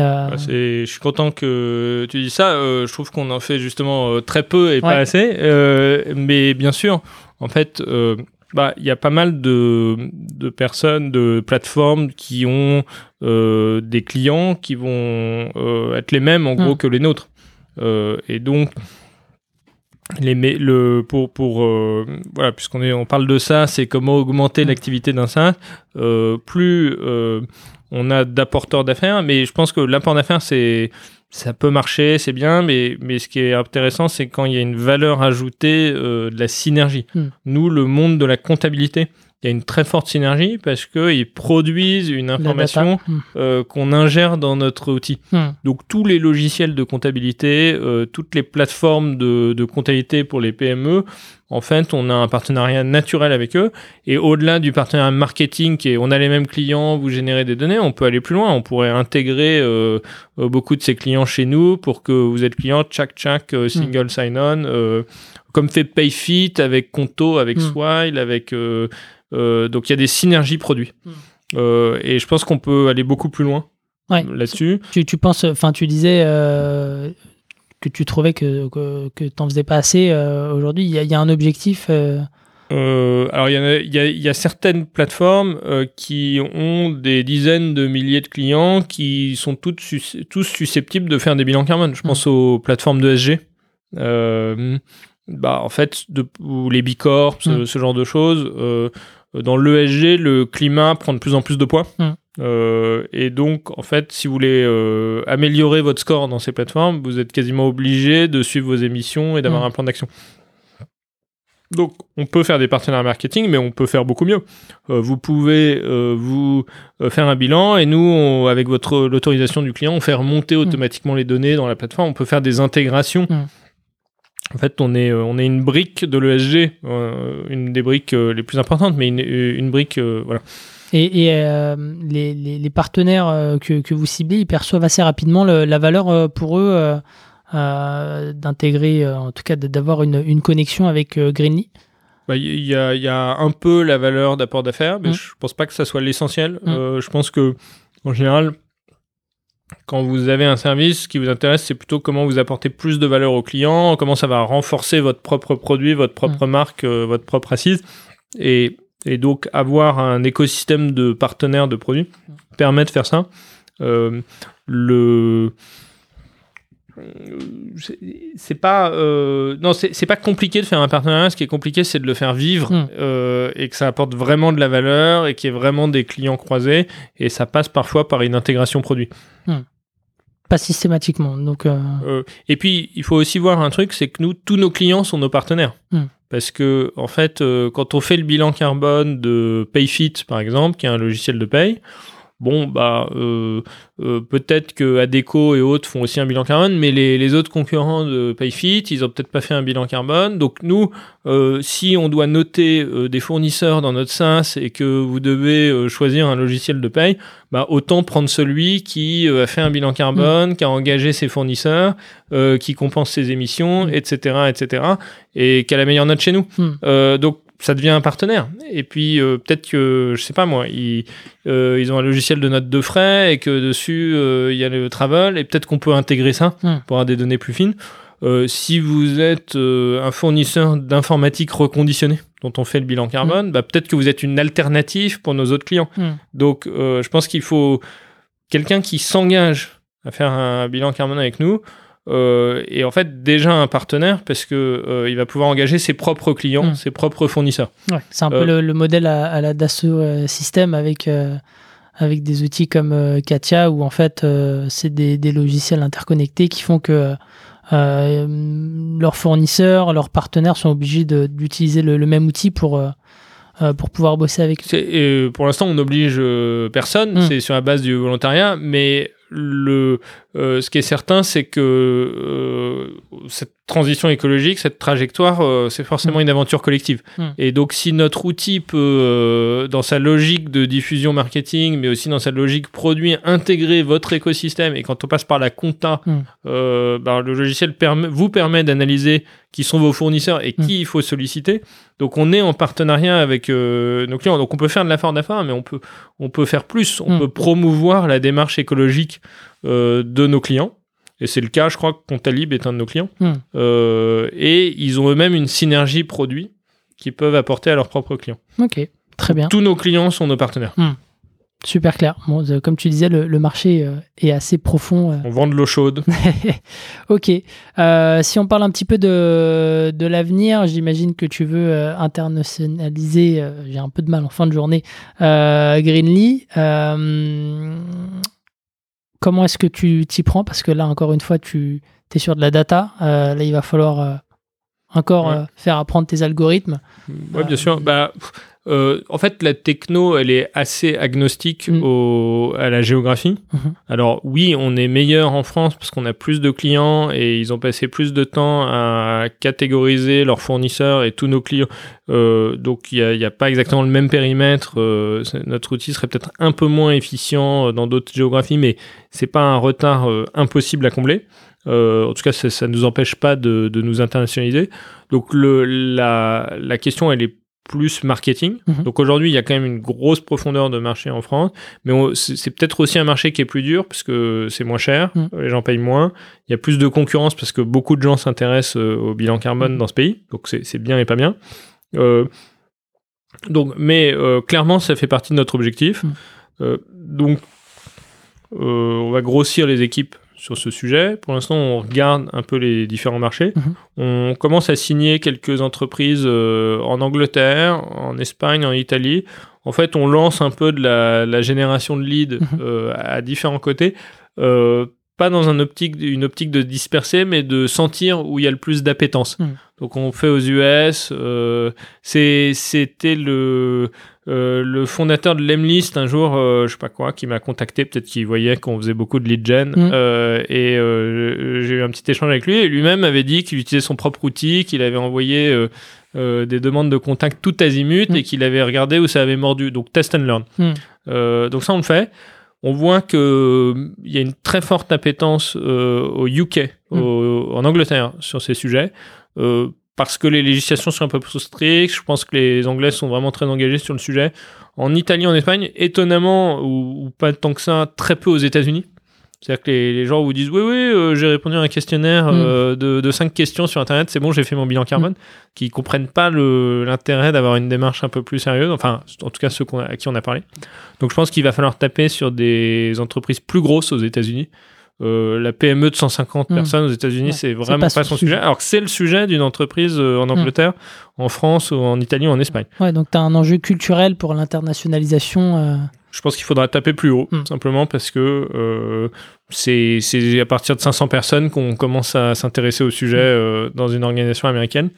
Euh, Bah, c'est- je suis content que tu dis ça. Euh, je trouve qu'on en fait justement très peu et pas assez. Mais bien sûr, en fait, bah, il y a pas mal de, de personnes, de plateformes qui ont des clients qui vont être les mêmes en gros Mm. que les nôtres. Et donc, les, le, pour, pour euh, voilà, puisqu'on est, on parle de ça, c'est comment augmenter Mm. l'activité d'un SaaS. Euh, plus euh, on a d'apporteurs d'affaires, mais je pense que l'apport d'affaires, c'est ça peut marcher, c'est bien, mais, mais ce qui est intéressant, c'est quand il y a une valeur ajoutée de la synergie. Hmm. Nous, le monde de la comptabilité, il y a une très forte synergie parce qu'ils produisent une information. Hmm. euh, qu'on ingère dans notre outil. Hmm. Donc tous les logiciels de comptabilité, euh, toutes les plateformes de, de comptabilité pour les PME, en fait, on a un partenariat naturel avec eux. Et au-delà du partenariat marketing, qui est, on a les mêmes clients, vous générez des données, on peut aller plus loin. On pourrait intégrer euh, beaucoup de ces clients chez nous pour que vous êtes client, tchac tchac, euh, single sign-on, euh, comme fait PayFit avec Conto, avec Mm. Swile, avec euh, donc il y a des synergies produits. Mm. Euh, et je pense qu'on peut aller beaucoup plus loin Ouais. là-dessus. Tu, tu penses, enfin, tu disais euh, que tu trouvais que, que, que t'en faisais pas assez euh, aujourd'hui. Il y, a- il y a un objectif. euh, Euh, alors, il y, y, y a certaines plateformes euh, qui ont des dizaines de milliers de clients qui sont toutes tous susceptibles de faire des bilans carbone. Je pense aux plateformes de SG. Euh, bah, en fait, de, ou les Bicorp, ce, Mm. ce genre de choses. Euh, dans l'ESG, le climat prend de plus en plus de poids. Mm. Euh, et donc, en fait, si vous voulez euh, améliorer votre score dans ces plateformes, vous êtes quasiment obligé de suivre vos émissions et d'avoir Mm. un plan d'action. Donc, on peut faire des partenariats marketing, mais on peut faire beaucoup mieux. Euh, vous pouvez euh, vous euh, faire un bilan et nous, on- avec votre l'autorisation du client, on fait remonter automatiquement les données dans la plateforme. On peut faire des intégrations. En fait, on est, euh, on est une brique de l'ESG, euh, une des briques euh, les plus importantes, mais une, une brique, euh, voilà. Et, et, euh, les, les- les partenaires que, que vous ciblez, ils perçoivent assez rapidement le- la valeur pour eux euh, euh, d'intégrer, en tout cas d'avoir une, une connexion avec Greenly? Bah, Il y, a, il y a un peu la valeur d'apport d'affaires, mais Mm. je pense pas que ça soit l'essentiel. Mm. Euh, je pense que, en général, quand vous avez un service, ce qui vous intéresse, c'est plutôt comment vous apportez plus de valeur au client, comment ça va renforcer votre propre produit, votre propre marque, euh, votre propre assise. Et, et donc, avoir un écosystème de partenaires de produits permet de faire ça. Euh, le c'est- c'est pas euh, non c'est pas compliqué de faire un partenariat ce qui est compliqué c'est de le faire vivre Mm. euh, et que ça apporte vraiment de la valeur et qu'il y ait vraiment des clients croisés et ça passe parfois par une intégration produit Pas systématiquement. Donc, euh, Euh, et puis il faut aussi voir un truc c'est que nous tous nos clients sont nos partenaires Mm. parce que en fait euh, quand on fait le bilan carbone de PayFit par exemple qui est un logiciel de paye Bon, bah, euh, euh, peut-être que Adeco et autres font aussi un bilan carbone, mais les, les autres concurrents de PayFit, ils ont peut-être pas fait un bilan carbone. Donc nous, euh, si on doit noter euh, des fournisseurs dans notre SaaS et que vous devez euh, choisir un logiciel de paye, bah, autant prendre celui qui euh, a fait un bilan carbone, qui a engagé ses fournisseurs, euh, qui compense ses émissions, Mm. etc., etc., et qui a la meilleure note chez nous. Mm. Donc ça devient un partenaire. Et puis euh, peut-être que, je sais pas moi, ils, euh, ils ont un logiciel de notes de frais et que dessus euh, il y a le travel et peut-être qu'on peut intégrer ça Mm. pour avoir des données plus fines. Si vous êtes un fournisseur d'informatique reconditionné dont on fait le bilan carbone, bah, peut-être que vous êtes une alternative pour nos autres clients. Mm. Donc je pense qu'il faut quelqu'un qui s'engage à faire un bilan carbone avec nous. Euh, et en fait déjà un partenaire parce que euh, il va pouvoir engager ses propres clients, Mm. ses propres fournisseurs. ouais, c'est un Euh, peu le, le modèle à, à la Dassault euh, System avec, euh, avec des outils comme euh, Katia où en fait euh, c'est des, des logiciels interconnectés qui font que euh, leurs fournisseurs, leurs partenaires sont obligés d'utiliser le, le même outil pour, euh, euh, pour pouvoir bosser avec eux. Et pour l'instant, on n'oblige euh, personne, Mm. c'est sur la base du volontariat, mais le, euh, ce qui est certain, c'est que euh, cette transition écologique, cette trajectoire, euh, c'est forcément Mm. une aventure collective. Mm. Et donc, si notre outil peut, euh, dans sa logique de diffusion marketing, mais aussi dans sa logique produit, intégrer votre écosystème, et quand on passe par la compta, Mm. euh, ben, le logiciel permet- vous permet d'analyser qui sont vos fournisseurs et qui il faut solliciter. Donc on est en partenariat avec nos clients. Donc on peut faire de l'effort d'affaires, mais on peut, on peut faire plus. On peut promouvoir la démarche écologique de nos clients. Et c'est le cas, je crois que Contalib est un de nos clients. Mm. Euh, et ils ont eux-mêmes une synergie produit qu'ils peuvent apporter à leurs propres clients. Ok, très bien. Tous nos clients sont nos partenaires. Super clair. Bon, euh, comme tu disais, le, le marché euh, est assez profond. euh. On vend de l'eau chaude. ok. Si on parle un petit peu de, de l'avenir, j'imagine que tu veux internationaliser, j'ai un peu de mal en fin de journée, Greenly. Comment est-ce que tu t'y prends? Parce que là, encore une fois, tu es sur de la data. Euh, là, il va falloir euh, encore Ouais. euh, faire apprendre tes algorithmes. Oui, bien sûr. Bah, pff, euh, en fait, la techno, elle est assez agnostique Mm. au, à la géographie. Mhm. Alors oui, on est meilleur en France parce qu'on a plus de clients et ils ont passé plus de temps à catégoriser leurs fournisseurs et tous nos clients. Euh, donc il n'y a, pas exactement le même périmètre. Euh, notre outil serait peut-être un peu moins efficient dans d'autres géographies, mais c'est pas un retard impossible à combler. Euh, en tout cas, ça, ça ne nous empêche pas de, de nous internationaliser. Donc le, la, la question, elle est plus marketing. Mhm. Donc aujourd'hui, il y a quand même une grosse profondeur de marché en France, mais c'est peut-être aussi un marché qui est plus dur parce que c'est moins cher, Mhm. les gens payent moins, il y a plus de concurrence parce que beaucoup de gens s'intéressent euh, au bilan carbone Mhm. dans ce pays, donc c'est bien et pas bien. Euh, donc, mais euh, clairement, ça fait partie de notre objectif. Euh, donc, on va grossir les équipes sur ce sujet. Pour l'instant, on regarde un peu les différents marchés. Mhm. On commence à signer quelques entreprises euh, en Angleterre, en Espagne, en Italie. En fait, on lance un peu de la, la génération de leads Mhm. euh, à différents côtés. Euh, pas dans un optique, une optique de disperser, mais de sentir où il y a le plus d'appétence. Mhm. Donc on fait aux US. euh, C'était le, euh, le fondateur de Lemlist un jour, euh, je sais pas quoi, qui m'a contacté, peut-être qu'il voyait qu'on faisait beaucoup de lead gen. Mm. euh, et euh, j'ai eu un petit échange avec lui. Et lui-même avait dit qu'il utilisait son propre outil, qu'il avait envoyé des demandes de contact tout azimut Mm. et qu'il avait regardé où ça avait mordu. Donc test and learn. Mm. Donc ça on le fait. On voit que il y a une très forte appétence au UK, au- en Angleterre, sur ces sujets. Euh, parce que les législations sont un peu plus strictes, je pense que les Anglais sont vraiment très engagés sur le sujet. En Italie, en Espagne, étonnamment, ou, ou pas tant que ça, très peu aux États-Unis. C'est-à-dire que les, les gens vous disent Oui, oui, euh, j'ai répondu à un questionnaire Mm. euh, de, de cinq questions sur Internet, c'est bon, j'ai fait mon bilan carbone, qui comprennent pas l'intérêt d'avoir une démarche un peu plus sérieuse, enfin, en tout cas ceux à qui on a parlé. Donc je pense qu'il va falloir taper sur des entreprises plus grosses aux États-Unis. Euh, la PME de 150 Mm. personnes aux États-Unis, Ouais, c'est vraiment pas pas, son sujet. sujet. Alors que c'est le sujet d'une entreprise euh, en Angleterre, en France, ou en Italie, ou en Espagne. Ouais, donc tu as un enjeu culturel pour l'internationalisation. euh, Je pense qu'il faudra taper plus haut, Mm. simplement parce que c'est à partir de 500 personnes qu'on commence à s'intéresser au sujet euh, dans une organisation américaine.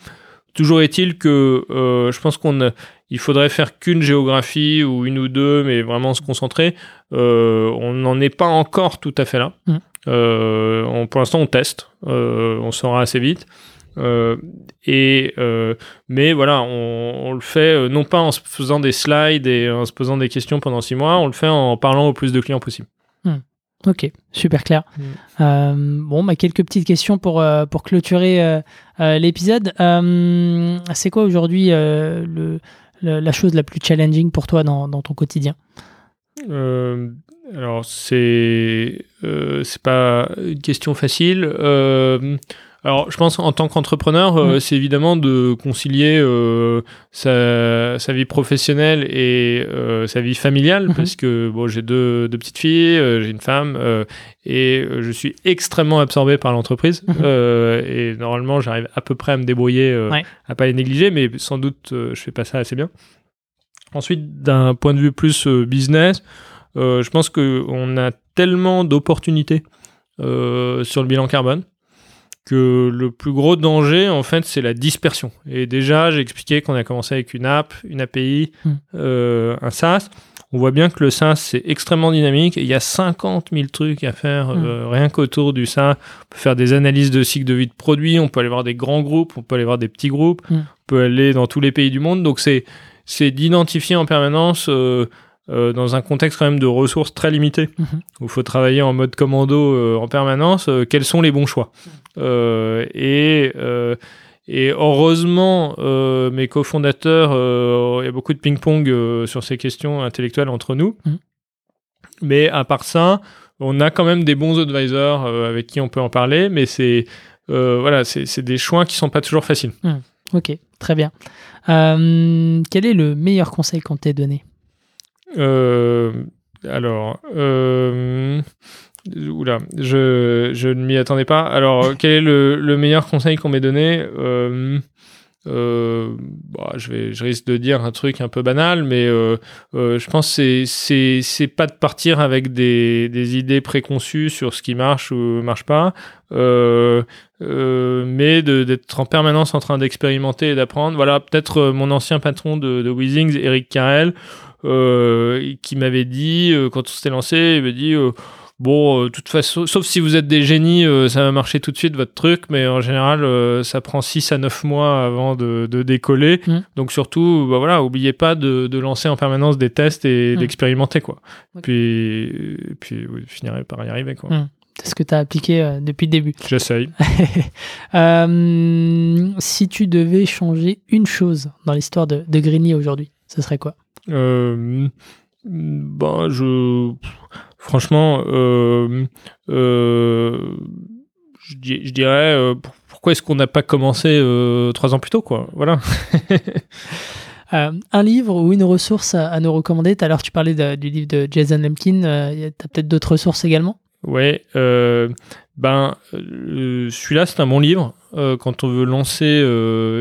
Toujours est-il que euh, je pense qu'on il faudrait faire qu'une géographie ou une ou deux, mais vraiment se concentrer. Euh, on n'en est pas encore tout à fait là. Mm. Euh, on- pour l'instant, on teste. On saura assez vite. Et mais voilà, on, on le fait non pas en se faisant des slides et en se posant des questions pendant six mois, on le fait en parlant au plus de clients possible. Ok, super clair. Mm. Euh, bon, bah, quelques petites questions pour, euh, pour clôturer euh, euh, l'épisode. Euh, c'est quoi aujourd'hui euh, le, le- la chose la plus challenging pour toi dans, dans ton quotidien? Euh, alors c'est euh, c'est pas une question facile. Alors je pense en tant qu'entrepreneur, euh, Mm. c'est évidemment de concilier euh, sa, sa vie professionnelle et euh, sa vie familiale Mhm. parce que bon j'ai deux, deux petites filles, j'ai une femme et je suis extrêmement absorbé par l'entreprise Mhm. Euh, et normalement j'arrive à peu près à me débrouiller Ouais. à pas les négliger mais sans doute je fais pas ça assez bien. Ensuite, d'un point de vue plus business, je pense qu'on a tellement d'opportunités sur le bilan carbone que le plus gros danger, en fait, c'est la dispersion. Et déjà, j'ai expliqué qu'on a commencé avec une app, une API, Mm. euh, un SaaS. On voit bien que le SaaS, c'est extrêmement dynamique. et Il y a 50 000 trucs à faire euh, rien qu'autour du SaaS. On peut faire des analyses de cycle de vie de produits, on peut aller voir des grands groupes, on peut aller voir des petits groupes, Mm. on peut aller dans tous les pays du monde. Donc, c'est c'est d'identifier en permanence euh, euh, dans un contexte quand même de ressources très limitées, Mhm. où il faut travailler en mode commando euh, en permanence, euh, quels sont les bons choix. Et, et heureusement, mes cofondateurs, il y a beaucoup de ping-pong sur ces questions intellectuelles entre nous. Mhm. Mais à part ça, on a quand même des bons advisors avec qui on peut en parler, mais c'est voilà, c'est des choix qui sont pas toujours faciles. Ok, très bien. Quel est le meilleur conseil qu'on t'ait donné? Alors, euh, je, ne m'y attendais pas. Alors, quel est le, le meilleur conseil qu'on m'ait donné Euh, euh, bah, je, vais, je risque de dire un truc un peu banal, mais euh, euh, je pense que c'est- pas de partir avec des, idées préconçues sur ce qui marche ou marche pas, euh, euh, mais d'être en permanence en train d'expérimenter et d'apprendre. Voilà, peut-être euh, mon ancien patron de, de Weezings, Eric Carrel, euh, qui m'avait dit, euh, quand on s'était lancé, il m'a dit... euh, Bon, euh, toute façon, sauf si vous êtes des génies, euh, ça va marcher tout de suite votre truc, mais en général, euh, ça prend 6 à 9 mois avant de, de décoller. Mm. Donc surtout, bah voilà, oubliez pas de, de lancer en permanence des tests et Mm. d'expérimenter, quoi. Ok. Puis, je finirai par y arriver, quoi. Mm. C'est ce que tu as appliqué euh, depuis le début. J'essaye. Euh, si tu devais changer une chose dans l'histoire de, de Grigny aujourd'hui, ce serait quoi? Euh, ben, je. Franchement, euh, euh, je, di- je dirais. pour- pourquoi est-ce qu'on n'a pas commencé trois ans plus tôt, quoi Voilà. Euh, un livre ou une ressource à, à nous recommander? Tout à l'heure, tu parlais de- du livre de Jason Lemkin. Euh, tu as peut-être d'autres ressources également? Ouais, euh, ben celui-là c'est un bon livre quand on veut lancer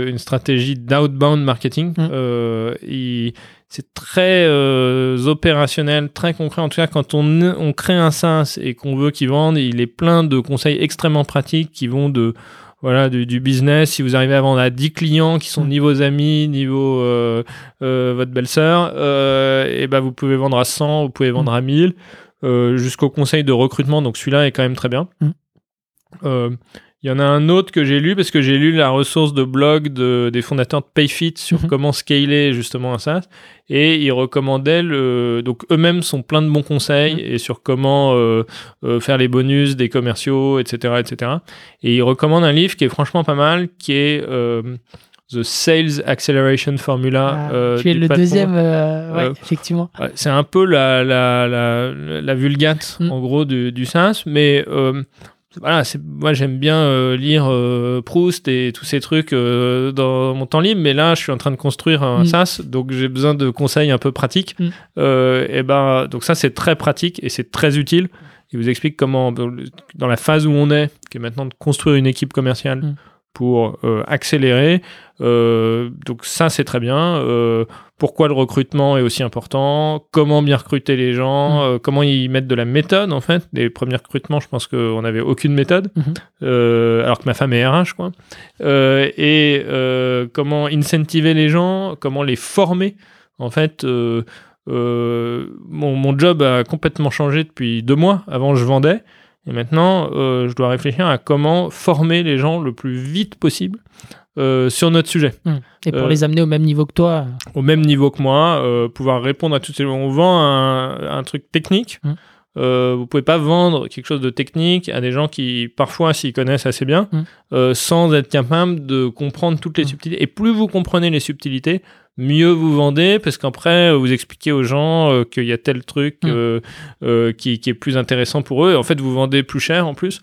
une stratégie d'outbound marketing. Mm. Euh, il- c'est très euh, opérationnel, très concret. En tout cas, quand on, on crée un SaaS et qu'on veut qu'il vende, il est plein de conseils extrêmement pratiques qui vont de voilà du, du business. Si vous arrivez à vendre à 10 clients qui sont Mm. ni vos amis, ni vos, euh, euh, votre belle-sœur, et ben vous pouvez vendre à 100, vous pouvez vendre à 1000 euh, jusqu'au conseil de recrutement. Donc celui-là est quand même très bien. Mm. Il y en a un autre que j'ai lu parce que j'ai lu la ressource de blog de- des fondateurs de Payfit sur Mhm. comment scaler justement un SaaS et ils recommandaient le donc eux-mêmes sont plein de bons conseils Mhm. et sur comment euh, euh, faire les bonus des commerciaux etc etc et ils recommandent un livre qui est franchement pas mal qui est euh, The Sales Acceleration Formula Ah, euh, Tu es le deuxième, euh, ouais, Euh, effectivement. C'est un peu la, la, la, la vulgate, Mm. en gros, du, du SaaS, mais euh, voilà, c'est, moi j'aime bien euh, lire euh, Proust et tous ces trucs euh, dans mon temps libre, mais là je suis en train de construire un Mm. SaaS, donc j'ai besoin de conseils un peu pratiques. Mm. Et ben, donc ça c'est très pratique et c'est très utile. Il vous explique comment, dans la phase où on est, qui est maintenant de construire une équipe commerciale Mm. Pour euh, accélérer. Euh, donc ça c'est très bien. Euh, pourquoi le recrutement est aussi important, comment bien recruter les gens, Mm. comment y mettre de la méthode en fait? Les premiers recrutements, je pense qu'on n'avait aucune méthode, Mhm. euh, alors que ma femme est RH quoi. Et comment incentiver les gens, comment les former? En fait, mon, mon job a complètement changé depuis deux mois. Avant, je vendais. Et maintenant, euh, je dois réfléchir à comment former les gens le plus vite possible euh, sur notre sujet Hum. Et pour euh, les amener au même niveau que toi. au même niveau que moi, pouvoir répondre à toutes ces... On vend un, un truc technique. Mm. Euh, vous pouvez pas vendre quelque chose de technique à des gens qui parfois s'y connaissent assez bien, Mm. euh, sans être capable de comprendre toutes les Mm. subtilités. Et plus vous comprenez les subtilités, mieux vous vendez, parce qu'après vous expliquez aux gens euh, qu'il y a tel truc Mm. euh, qui, qui est plus intéressant pour eux. Et en fait, vous vendez plus cher en plus.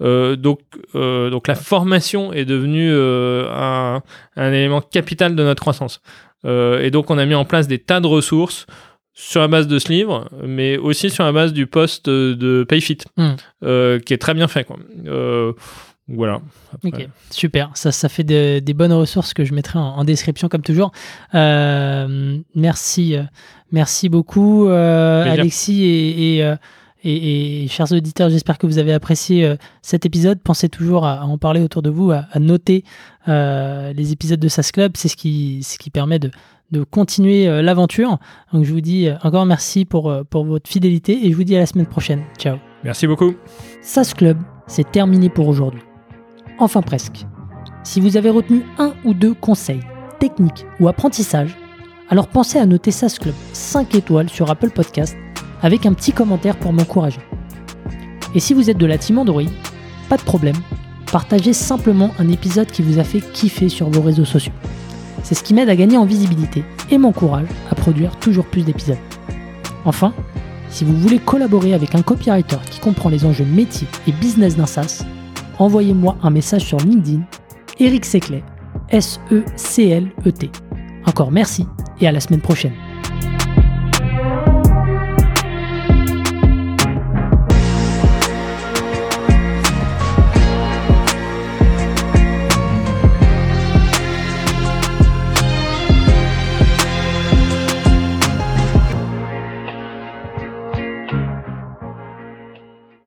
Donc, donc la formation est devenue un, un élément capital de notre croissance. Et donc on a mis en place des tas de ressources sur la base de ce livre, mais aussi sur la base du poste de Payfit, Mm. euh, qui est très bien fait. Quoi. Euh, voilà. Super. Ça, ça fait de- des bonnes ressources que je mettrai en, en description comme toujours. Euh, merci, merci beaucoup. Alexis et, et, et- et chers auditeurs. J'espère que vous avez apprécié euh, cet épisode. Pensez toujours à, à en parler autour de vous, à, à noter euh, les épisodes de SAS Club. C'est ce qui, ce qui permet de, de continuer euh, l'aventure. Donc, je vous dis encore merci pour, pour votre fidélité et je vous dis à la semaine prochaine. Ciao. Merci beaucoup. SAS Club, c'est terminé pour aujourd'hui. Enfin presque. Si vous avez retenu un ou deux conseils, techniques ou apprentissages, alors pensez à noter SAS Club 5 étoiles sur Apple Podcast avec un petit commentaire pour m'encourager. Et si vous êtes de la team Android, pas de problème, partagez simplement un épisode qui vous a fait kiffer sur vos réseaux sociaux. C'est ce qui m'aide à gagner en visibilité et m'encourage à produire toujours plus d'épisodes. Enfin, si vous voulez collaborer avec un copywriter qui comprend les enjeux métiers et business d'un SaaS, envoyez-moi un message sur LinkedIn, Eric Seclet, S-E-C-L-E-T. Encore merci et à la semaine prochaine.